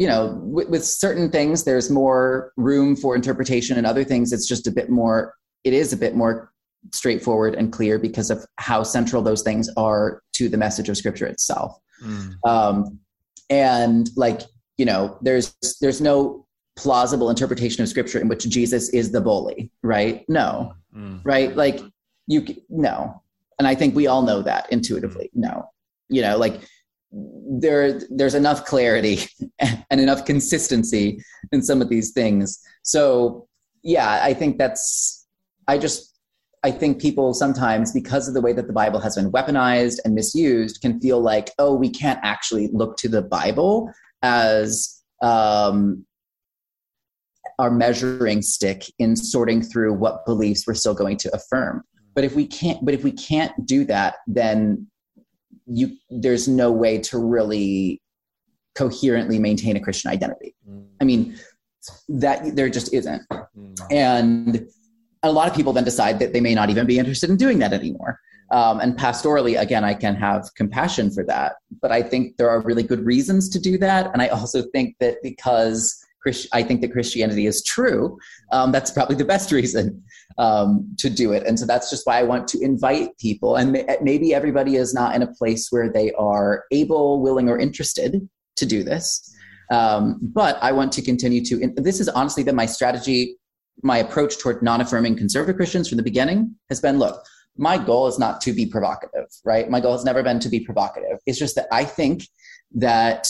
you know with, with, certain things there's more room for interpretation and other things. It's just a bit more it is a bit more straightforward and clear because of how central those things are to the message of scripture itself. Mm. um, and like you know there's there's no plausible interpretation of scripture in which jesus is the bully right? No. Mm. right? Like you no. And i think we all know that intuitively. Mm. no. You know like there there's enough clarity [laughs] and enough consistency in some of these things so yeah i think that's i just I think people sometimes, because of the way that the Bible has been weaponized and misused, can feel like, oh, we can't actually look to the Bible as um, our measuring stick in sorting through what beliefs we're still going to affirm. But if we can't, but if we can't do that, then you there's no way to really coherently maintain a Christian identity. I mean, that there just isn't. And a lot of people then decide that they may not even be interested in doing that anymore. Um, and pastorally, again, I can have compassion for that. But I think there are really good reasons to do that. And I also think that because Christ- I think that Christianity is true, um, that's probably the best [laughs] reason um, to do it. And so that's just why I want to invite people. And may- maybe everybody is not in a place where they are able, willing, or interested to do this. Um, but I want to continue to, this has honestly been my strategy, my approach toward non affirming conservative Christians from the beginning has been look, my goal is not to be provocative, right? My goal has never been to be provocative. It's just that I think that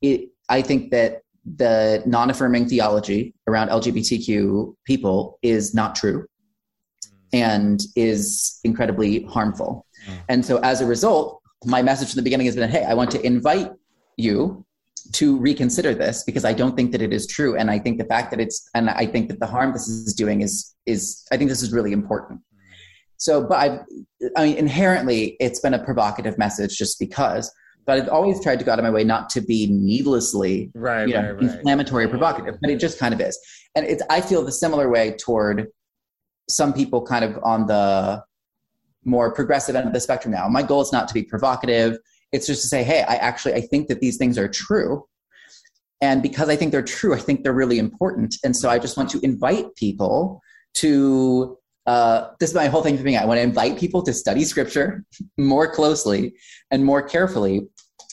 it, I think that the non affirming theology around LGBTQ people is not true and is incredibly harmful. Mm. And so as a result, my message from the beginning has been hey, I want to invite you to reconsider this because I don't think that it is true. And I think the fact that it's, and I think that the harm this is doing is, is, I think this is really important. Mm. So, but I've, I mean, inherently, it's been a provocative message just because, but I've always tried to go out of my way not to be needlessly, Right, you know, right, right. inflammatory or provocative, but it just kind of is. And it's, I feel the similar way toward some people kind of on the more progressive end of the spectrum now. My goal is not to be provocative. It's just to say, hey, I actually, I think that these things are true. And because I think they're true, I think they're really important. And so I just want to invite people to uh, this is my whole thing for. I want to invite people to study scripture more closely and more carefully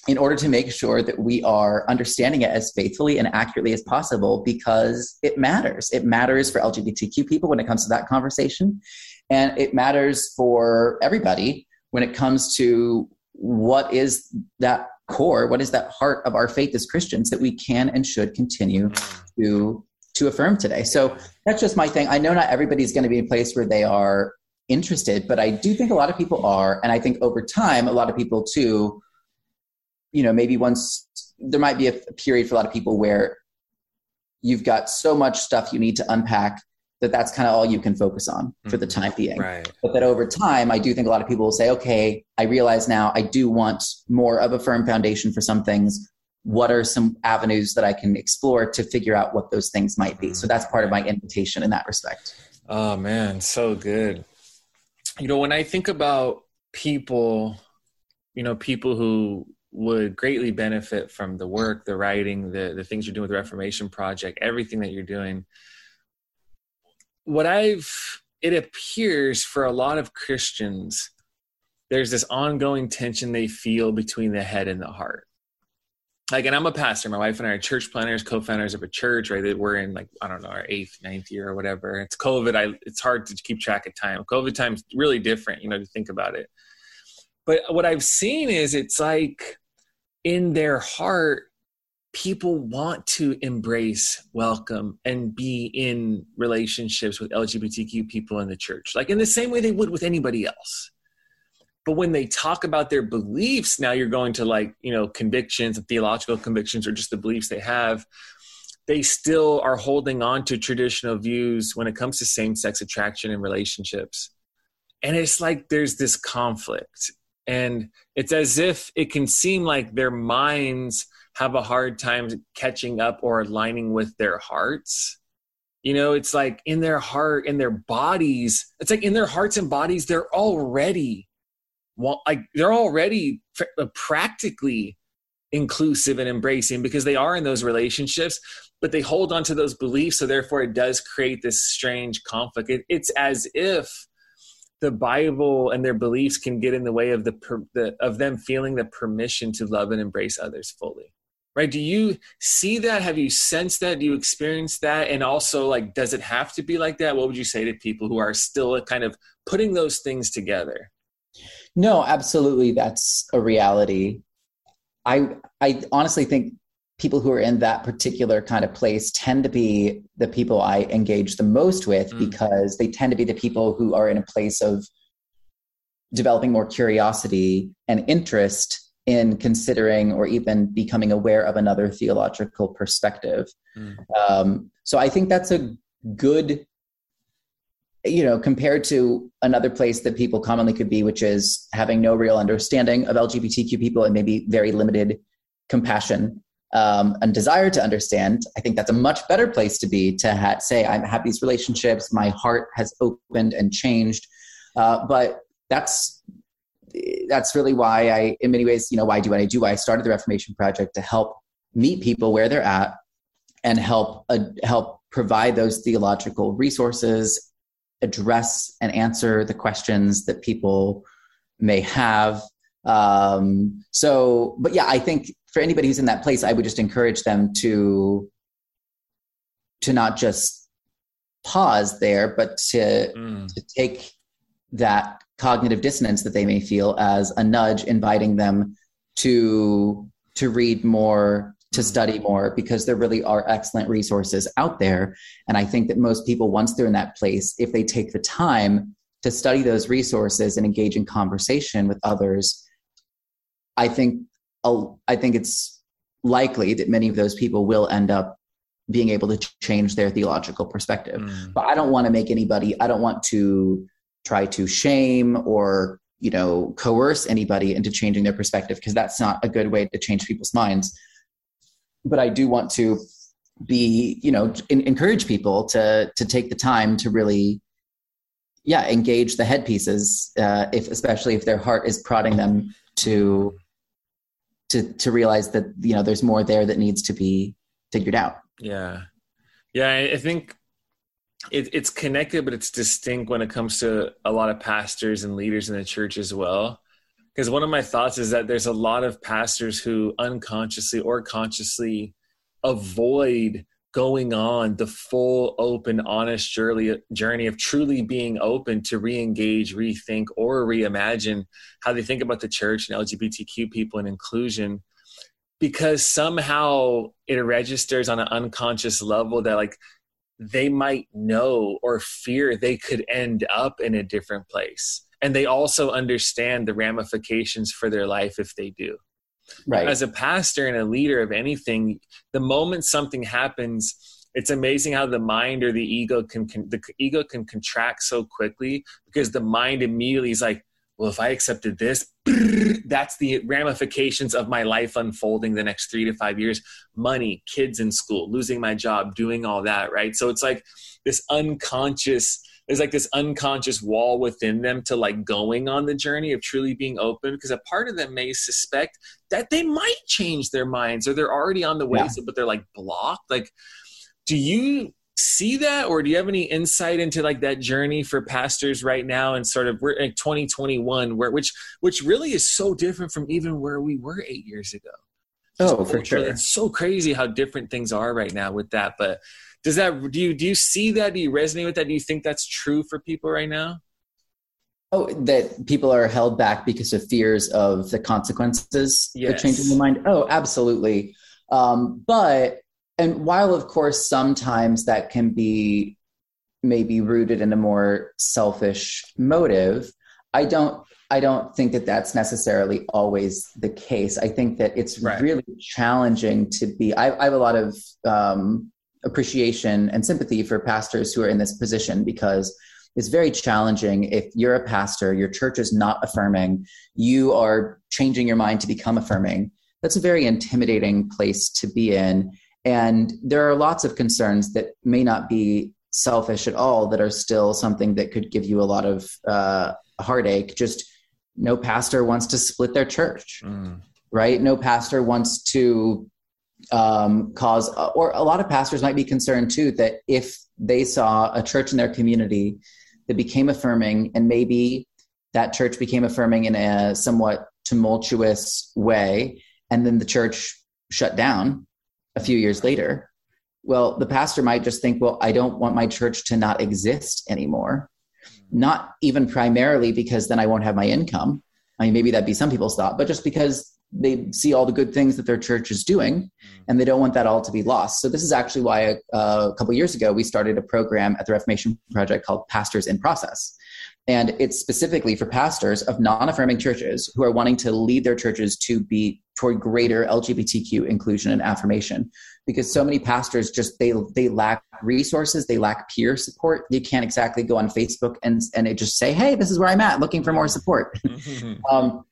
in order to make sure that we are understanding it as faithfully and accurately as possible because it matters. It matters for LGBTQ people when it comes to that conversation. And it matters for everybody when it comes to what is that core, what is that heart of our faith as Christians that we can and should continue to to affirm today. So that's just my thing. I know not everybody's going to be in a place where they are interested, but I do think a lot of people are, and I think over time, a lot of people too. You know, maybe once there might be a period for a lot of people where you've got so much stuff you need to unpack that that's kind of all you can focus on for the mm-hmm. time being. Right. But that over time, I do think a lot of people will say, okay, I realize now I do want more of a firm foundation for some things. What are some avenues that I can explore to figure out what those things might be? So mm. that's part of my invitation in that respect. Oh man, so good. You know, when I think about people, you know, people who would greatly benefit from the work, the writing, the the things you're doing with the Reformation Project, everything that you're doing. What I've it appears for a lot of Christians, there's this ongoing tension they feel between the head and the heart. Like, and I'm a pastor. My wife and I are church planners, co-founders of a church. Right, we're in like I don't know our eighth, ninth year or whatever. It's COVID. I it's hard to keep track of time. COVID time's really different, you know, to think about it. But what I've seen is it's like in their heart, people want to embrace, welcome, and be in relationships with LGBTQ people in the church, like in the same way they would with anybody else. But when they talk about their beliefs, now you're going to like, you know, convictions and theological convictions or just the beliefs they have, they still are holding on to traditional views when it comes to same sex attraction and relationships. And it's like there's this conflict. And it's as if it can seem like their minds have a hard time catching up or aligning with their hearts. You know, it's like in their heart, in their bodies, it's like in their hearts and bodies, they're already well, like they're already pr- uh, practically inclusive and embracing because they are in those relationships, but they hold on to those beliefs. So therefore, it does create this strange conflict. It, it's as if the Bible and their beliefs can get in the way of the, per, the of them feeling the permission to love and embrace others fully. Right? Do you see that? Have you sensed that? Do you experience that? And also, like, does it have to be like that? What would you say to people who are still kind of putting those things together? No, absolutely, that's a reality. I I honestly think people who are in that particular kind of place tend to be the people I engage the most with Mm. because they tend to be the people who are in a place of developing more curiosity and interest in considering or even becoming aware of another theological perspective. Mm. Um, so I think that's a good, you know, compared to another place that people commonly could be, which is having no real understanding of LGBTQ people and maybe very limited compassion um, and desire to understand. I think that's a much better place to be to ha- say, I have these relationships, my heart has opened and changed. Uh, but that's that's really why I, in many ways, you know, why do what I do? Why I started the Reformation Project to help meet people where they're at and help uh, help provide those theological resources, address and answer the questions that people may have. Um, so, but yeah, I think for anybody who's in that place, I would just encourage them to to not just pause there, but to Mm. to take that cognitive dissonance that they may feel as a nudge inviting them to to read more to study more because there really are excellent resources out there. And i think that most people once they're in that place if they take the time to study those resources and engage in conversation with others i think i think it's likely that many of those people will end up being able to change their theological perspective. Mm. but i don't want to make anybody i don't want to try to shame or you know coerce anybody into changing their perspective because that's not a good way to change people's minds but i do want to be you know in, encourage people to to take the time to really yeah engage the headpieces uh, if especially if their heart is prodding them to to to realize that you know there's more there that needs to be figured out Yeah. Yeah, I think it, it's connected, but it's distinct when it comes to a lot of pastors and leaders in the church as well. Because one of my thoughts is that there's a lot of pastors who unconsciously or consciously avoid going on the full, open, honest journey, journey of truly being open to re engage, rethink, or reimagine how they think about the church and LGBTQ people and inclusion. Because somehow it registers on an unconscious level that like they might know or fear they could end up in a different place and they also understand the ramifications for their life if they do. Right. As a pastor and a leader of anything the moment something happens it's amazing how the mind or the ego can, can the ego can contract so quickly because the mind immediately is like well if i accepted this that's the ramifications of my life unfolding the next three to five years. Money kids in school losing my job doing all that right? So it's like this unconscious there's like this unconscious wall within them to like going on the journey of truly being open because a part of them may suspect that they might change their minds or they're already on the way Yeah. but they're like blocked like do you see that or do you have any insight into like that journey for pastors right now and sort of we're in 2021 where which which really is so different from even where we were eight years ago oh for sure It's so crazy how different things are right now with that. But does that do you do you see that? Do you resonate with that? Do you think that's true for people right now? Oh, that people are held back because of fears of the consequences of Yes. changing their mind. Oh, absolutely. Um, but and while of course sometimes that can be maybe rooted in a more selfish motive, I don't I don't think that that's necessarily always the case. I think that it's Right. really challenging to be. I, I have a lot of um, appreciation and sympathy for pastors who are in this position because it's very challenging if you're a pastor, your church is not affirming, you are changing your mind to become affirming. That's a very intimidating place to be in. And there are lots of concerns that may not be selfish at all that are still something that could give you a lot of uh, heartache. Just no pastor wants to split their church Mm. right? No pastor wants to um, cause, or a lot of pastors might be concerned too that if they saw a church in their community that became affirming and maybe that church became affirming in a somewhat tumultuous way, and then the church shut down a few years later. Well, the pastor might just think, well, I don't want my church to not exist anymore. Not even primarily because then I won't have my income. I mean, maybe that'd be some people's thought, but just because they see all the good things that their church is doing and they don't want that all to be lost. So this is actually why uh, a couple years ago we started a program at the reformation project called pastors in process. And it's specifically for pastors of non-affirming churches who are wanting to lead their churches to be toward greater lgbtq inclusion and affirmation. Because so many pastors just they they lack resources they lack peer support. You can't exactly go on facebook and and it just say hey this is where i'm at looking for more support. [laughs] Um,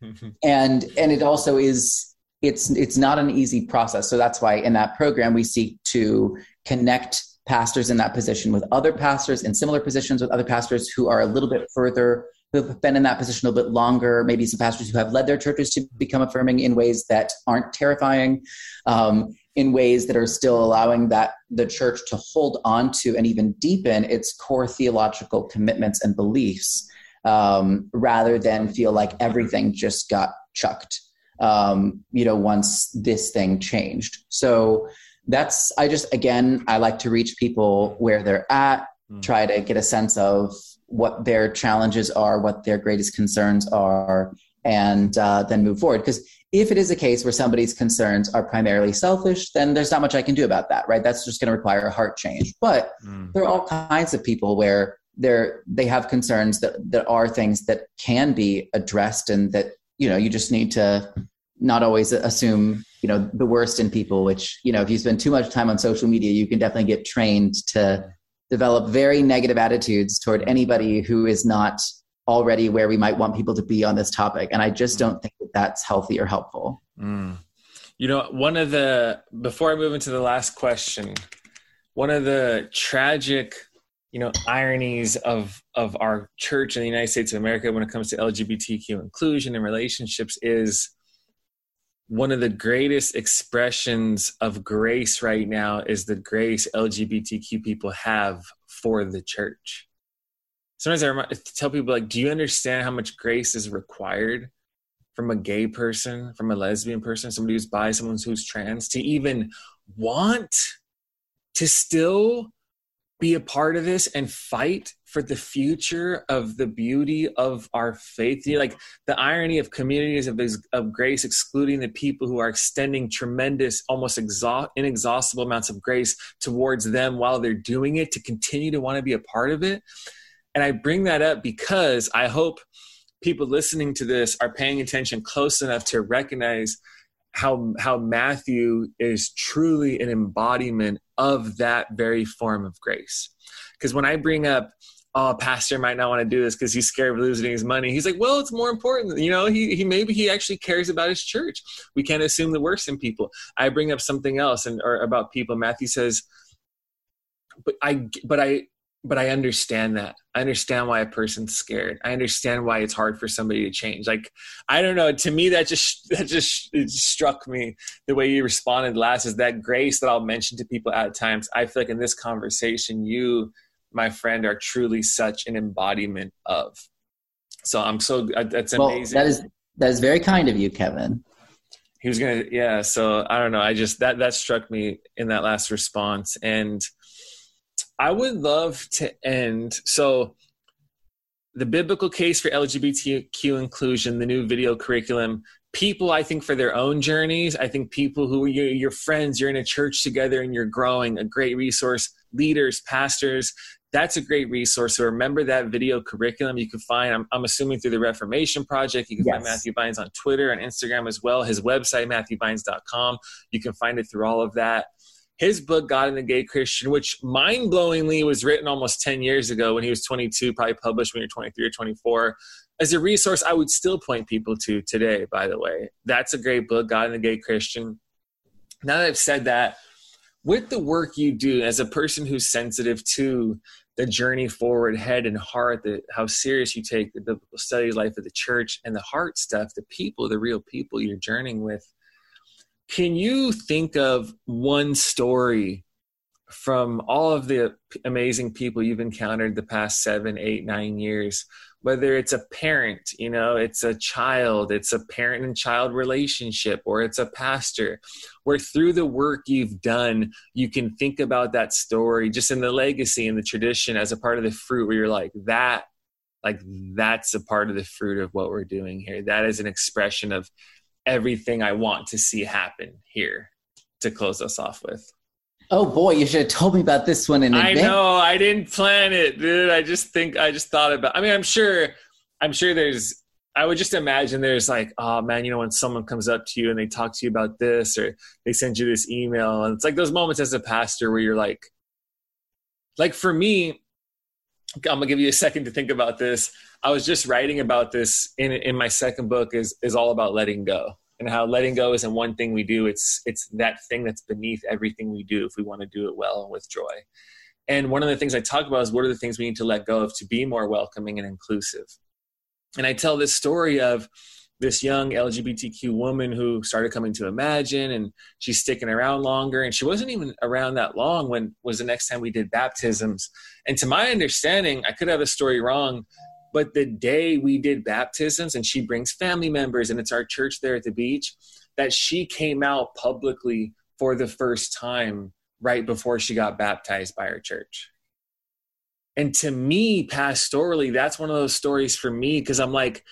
and and it also is it's it's not an easy process. So that's why in that program we seek to connect pastors in that position with other pastors in similar positions with other pastors who are a little bit further who have been in that position a little bit longer. Maybe some pastors who have led their churches to become affirming in ways that aren't terrifying um, in ways that are still allowing that the church to hold on to and even deepen its core theological commitments and beliefs um, rather than feel like everything just got chucked um, you know once this thing changed so that's i just again i like to reach people where they're at mm. try to get a sense of what their challenges are what their greatest concerns are and uh, then move forward because if it is a case where somebody's concerns are primarily selfish, then there's not much I can do about that, right? That's just going to require a heart change. But mm. there are all kinds of people where they're they have concerns that that are things that can be addressed and that you know you just need to not always assume you know the worst in people which you know if you spend too much time on social media you can definitely get trained to develop very negative attitudes toward anybody who is not already where we might want people to be on this topic. And I just don't think that that's healthy or helpful. Mm. You know, one of the, before I move into the last question, one of the tragic, you know, ironies of, of our church in the United States of America when it comes to LGBTQ inclusion and relationships is one of the greatest expressions of grace right now is the grace LGBTQ people have for the church. Sometimes I remind, tell people like, do you understand how much grace is required from a gay person, from a lesbian person, somebody who's bi, someone who's trans, to even want to still be a part of this and fight for the future of the beauty of our faith. Like the irony of communities of, of grace excluding the people who are extending tremendous, almost exhaust, inexhaustible amounts of grace towards them while they're doing it to continue to want to be a part of it. And I bring that up because I hope people listening to this are paying attention close enough to recognize how how Matthew is truly an embodiment of that very form of grace. Because when I bring up, oh, pastor might not want to do this because he's scared of losing his money. He's like, well, it's more important. You know, he, he maybe he actually cares about his church. We can't assume the worst in people. I bring up something else and or about people. Matthew says, but I but I but I understand that. I understand why a person's scared. I understand why it's hard for somebody to change. Like, I don't know. To me, that just [laughs] that just it struck me the way you responded last is that grace that I'll mention to people at times. I feel like in this conversation, you, my friend, are truly such an embodiment of. So I'm so uh, that's amazing. Well, that is that is very kind of you, Kevin. He was gonna, yeah. So I don't know. I just that that struck me in that last response and I would love to end. So, the biblical case for LGBTQ inclusion, the new video curriculum, people, I think, for their own journeys, I think people who are your, your friends, you're in a church together and you're growing, a great resource, leaders, pastors, that's a great resource. So remember that video curriculum you can find, I'm, I'm assuming through the Reformation Project. You can yes. find Matthew Vines on Twitter and Instagram as well. His website, matthewvines.com. You can find it through all of that his book god and the gay christian which mind-blowingly was written almost 10 years ago when he was 22 probably published when you're 23 or 24 as a resource i would still point people to today by the way. That's a great book god and the gay christian. Now that i've said that with the work you do as a person who's sensitive to the journey forward head and heart the, how serious you take the biblical studies life of the church and the heart stuff the people the real people you're journeying with can you think of one story from all of the amazing people you've encountered the past seven, eight, nine years? Whether it's a parent, you know, it's a child, it's a parent and child relationship, or it's a pastor, where through the work you've done, you can think about that story just in the legacy and the tradition as a part of the fruit, where you're like, that like that's a part of the fruit of what we're doing here that is an expression of everything I want to see happen here to close us off with. Oh boy, you should have told me about this one in advance. I know I didn't plan it, dude. I just think I just thought about. I mean, I'm sure, I'm sure there's. I would just imagine there's like, oh man, you know, when someone comes up to you and they talk to you about this, or they send you this email, and it's like those moments as a pastor where you're like, like for me, I'm gonna give you a second to think about this. I was just writing about this in in my second book is is all about letting go and how letting go isn't one thing we do. It's it's that thing that's beneath everything we do if we want to do it well and with joy. And one of the things I talk about is what are the things we need to let go of to be more welcoming and inclusive. And I tell this story of this young LGBTQ woman who started coming to Imagine and she's sticking around longer. And she wasn't even around that long when was the next time we did baptisms. And to my understanding, I could have a story wrong, but the day we did baptisms and she brings family members and it's our church there at the beach, that she came out publicly for the first time right before she got baptized by our church. And to me, pastorally, that's one of those stories for me because I'm like,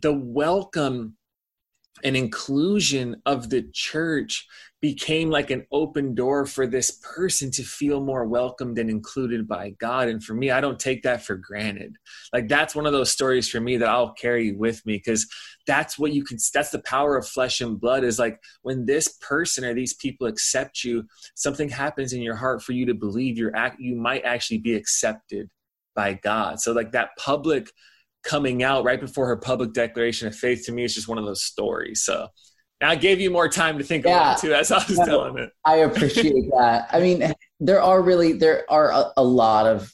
the welcome and inclusion of the church became like an open door for this person to feel more welcomed and included by God. And for me, I don't take that for granted. Like that's one of those stories for me that I'll carry with me because that's what you can, that's the power of flesh and blood is like when this person or these people accept you, something happens in your heart for you to believe you're, act, you might actually be accepted by God. So like that public coming out right before her public declaration of faith to me is just one of those stories. So I gave you more time to think yeah. about it too as I was no, telling it. I appreciate [laughs] that. I mean, there are really there are a, a, lot of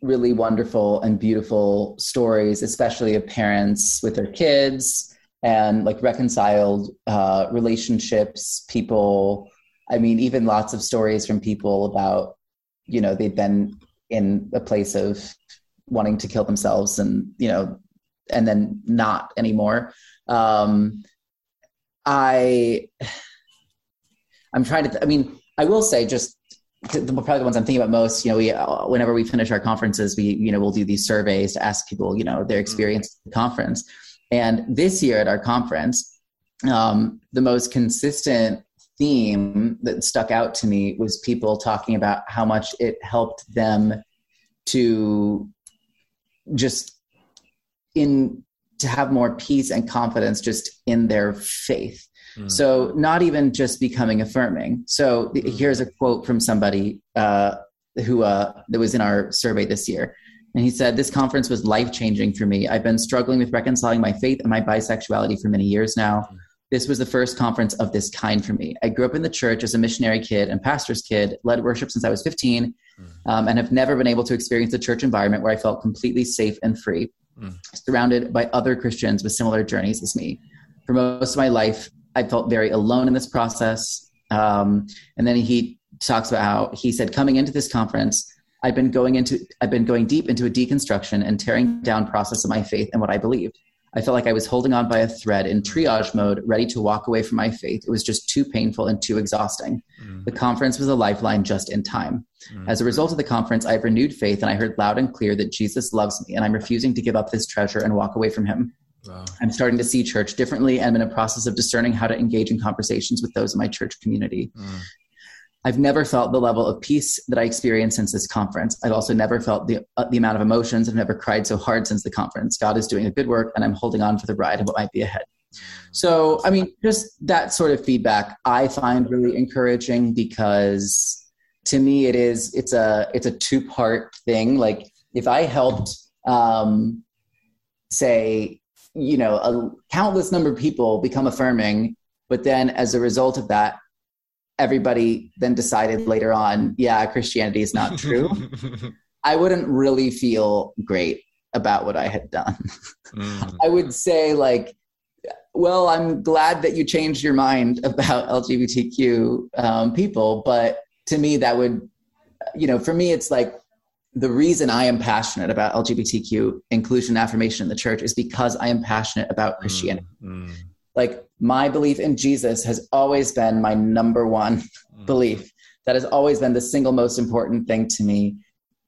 really wonderful and beautiful stories, especially of parents with their kids and like reconciled uh, relationships. People, I mean, even lots of stories from people about you know they've been in a place of wanting to kill themselves and you know and then not anymore um i i'm trying to i mean i will say just the, probably the ones i'm thinking about most you know we uh, whenever we finish our conferences we you know we'll do these surveys to ask people you know their experience mm-hmm. at the conference and this year at our conference um, the most consistent theme that stuck out to me was people talking about how much it helped them to just in to have more peace and confidence just in their faith. Mm. So not even just becoming affirming. So mm. here's a quote from somebody uh, who uh, that was in our survey this year. And he said, This conference was life changing for me. I've been struggling with reconciling my faith and my bisexuality for many years now. Mm. This was the first conference of this kind for me. I grew up in the church as a missionary kid and pastor's kid, led worship since I was 15, mm. um, and have never been able to experience a church environment where I felt completely safe and free, mm. surrounded by other Christians with similar journeys as me. For most of my life, I felt very alone in this process. Um, and then he talks about how he said, coming into this conference, I've been going into I've been going deep into a deconstruction and tearing down process of my faith and what I believed. I felt like I was holding on by a thread in triage mode, ready to walk away from my faith. It was just too painful and too exhausting. Mm. The conference was a lifeline just in time. Mm. As a result of the conference, I have renewed faith and I heard loud and clear that Jesus loves me and I'm refusing to give up this treasure and walk away from him. Wow. I'm starting to see church differently and I'm in a process of discerning how to engage in conversations with those in my church community. Mm. I've never felt the level of peace that I experienced since this conference. I've also never felt the, uh, the amount of emotions. I've never cried so hard since the conference. God is doing a good work, and I'm holding on for the ride of what might be ahead. So, I mean, just that sort of feedback I find really encouraging because to me it is it's a it's a two part thing. Like if I helped, um, say, you know, a countless number of people become affirming, but then as a result of that, everybody then decided later on, yeah, Christianity is not true, [laughs] I wouldn't really feel great about what I had done. Mm. I would say, like, well, I'm glad that you changed your mind about LGBTQ um, people, but to me, that would, you know, for me, it's like the reason I am passionate about LGBTQ inclusion and affirmation in the church is because I am passionate about Christianity. Mm. Mm like my belief in Jesus has always been my number one mm. belief. That has always been the single most important thing to me.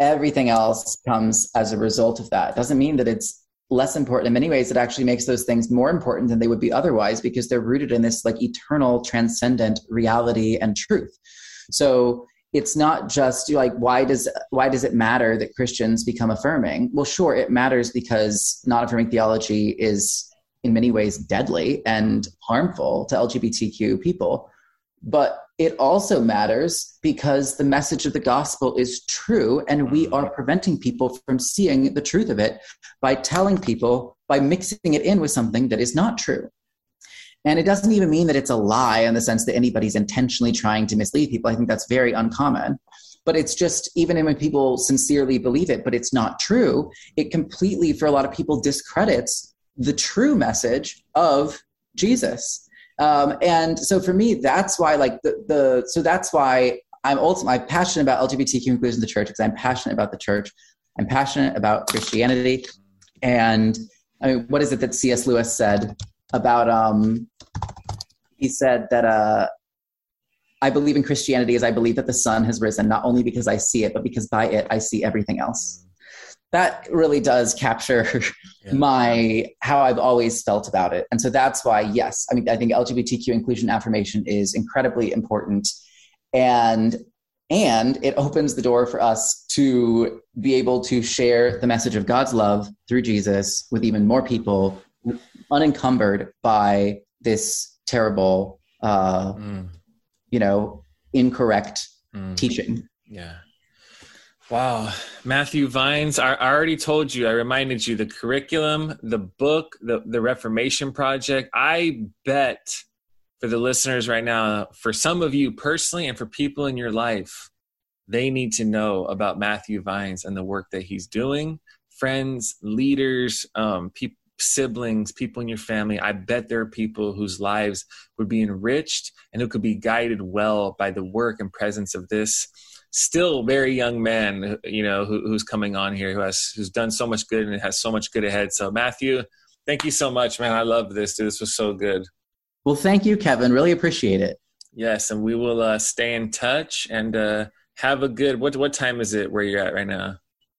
Everything else comes as a result of that. It doesn't mean that it's less important in many ways it actually makes those things more important than they would be otherwise because they're rooted in this like eternal transcendent reality and truth so it's not just like why does why does it matter that christians become affirming well sure it matters because not affirming theology is in many ways deadly and harmful to lgbtq people. But it also matters because the message of the gospel is true and we mm-hmm. are preventing people from seeing the truth of it by telling people by mixing it in with something that is not true. And it doesn't even mean that it's a lie in the sense that anybody's intentionally trying to mislead people. I think that's very uncommon. But it's just even when people sincerely believe it but it's not true it completely for a lot of people discredits the true message of jesus um, and so for me, that's why like the, the so that's why I'm ultimately I'm passionate about LGBTQ inclusion in the church because I'm passionate about the church. I'm passionate about Christianity. And I mean, what is it that C.S. Lewis said about um he said that uh I believe in Christianity as I believe that the sun has risen, not only because I see it, but because by it I see everything else that really does capture [laughs] yeah. my how I've always felt about it. And so that's why, yes, I mean, I think LGBTQ inclusion affirmation is incredibly important, and and it opens the door for us to be able to share the message of God's love through Jesus with even more people, unencumbered by this terrible, uh, mm. you know, incorrect mm. teaching. Yeah. Wow. Matthew Vines, I already told you, I reminded you the curriculum, the book, the, the Reformation Project. I bet for the listeners right now, for some of you personally and for people in your life, they need to know about Matthew Vines and the work that he's doing. Friends, leaders, um, siblings, people in your family. I bet there are people whose lives would be enriched and who could be guided well by the work and presence of this still very young man, you know, who, who's coming on here, who has who's done so much good and has so much good ahead. So Matthew, thank you so much, man. I love this. Dude. This was so good. Well, thank you, Kevin. Really appreciate it. Yes, and we will uh, stay in touch and uh, have a good. What what time is it where you're at right now?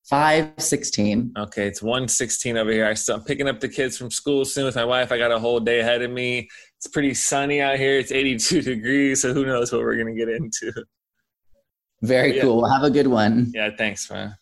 Five sixteen. Okay, it's one sixteen over here. I still, I'm picking up the kids from school soon with my wife. I got a whole day ahead of me. It's pretty sunny out here. It's 82 degrees, so who knows what we're gonna get into. Very yeah. cool. Have a good one. Yeah, thanks, man.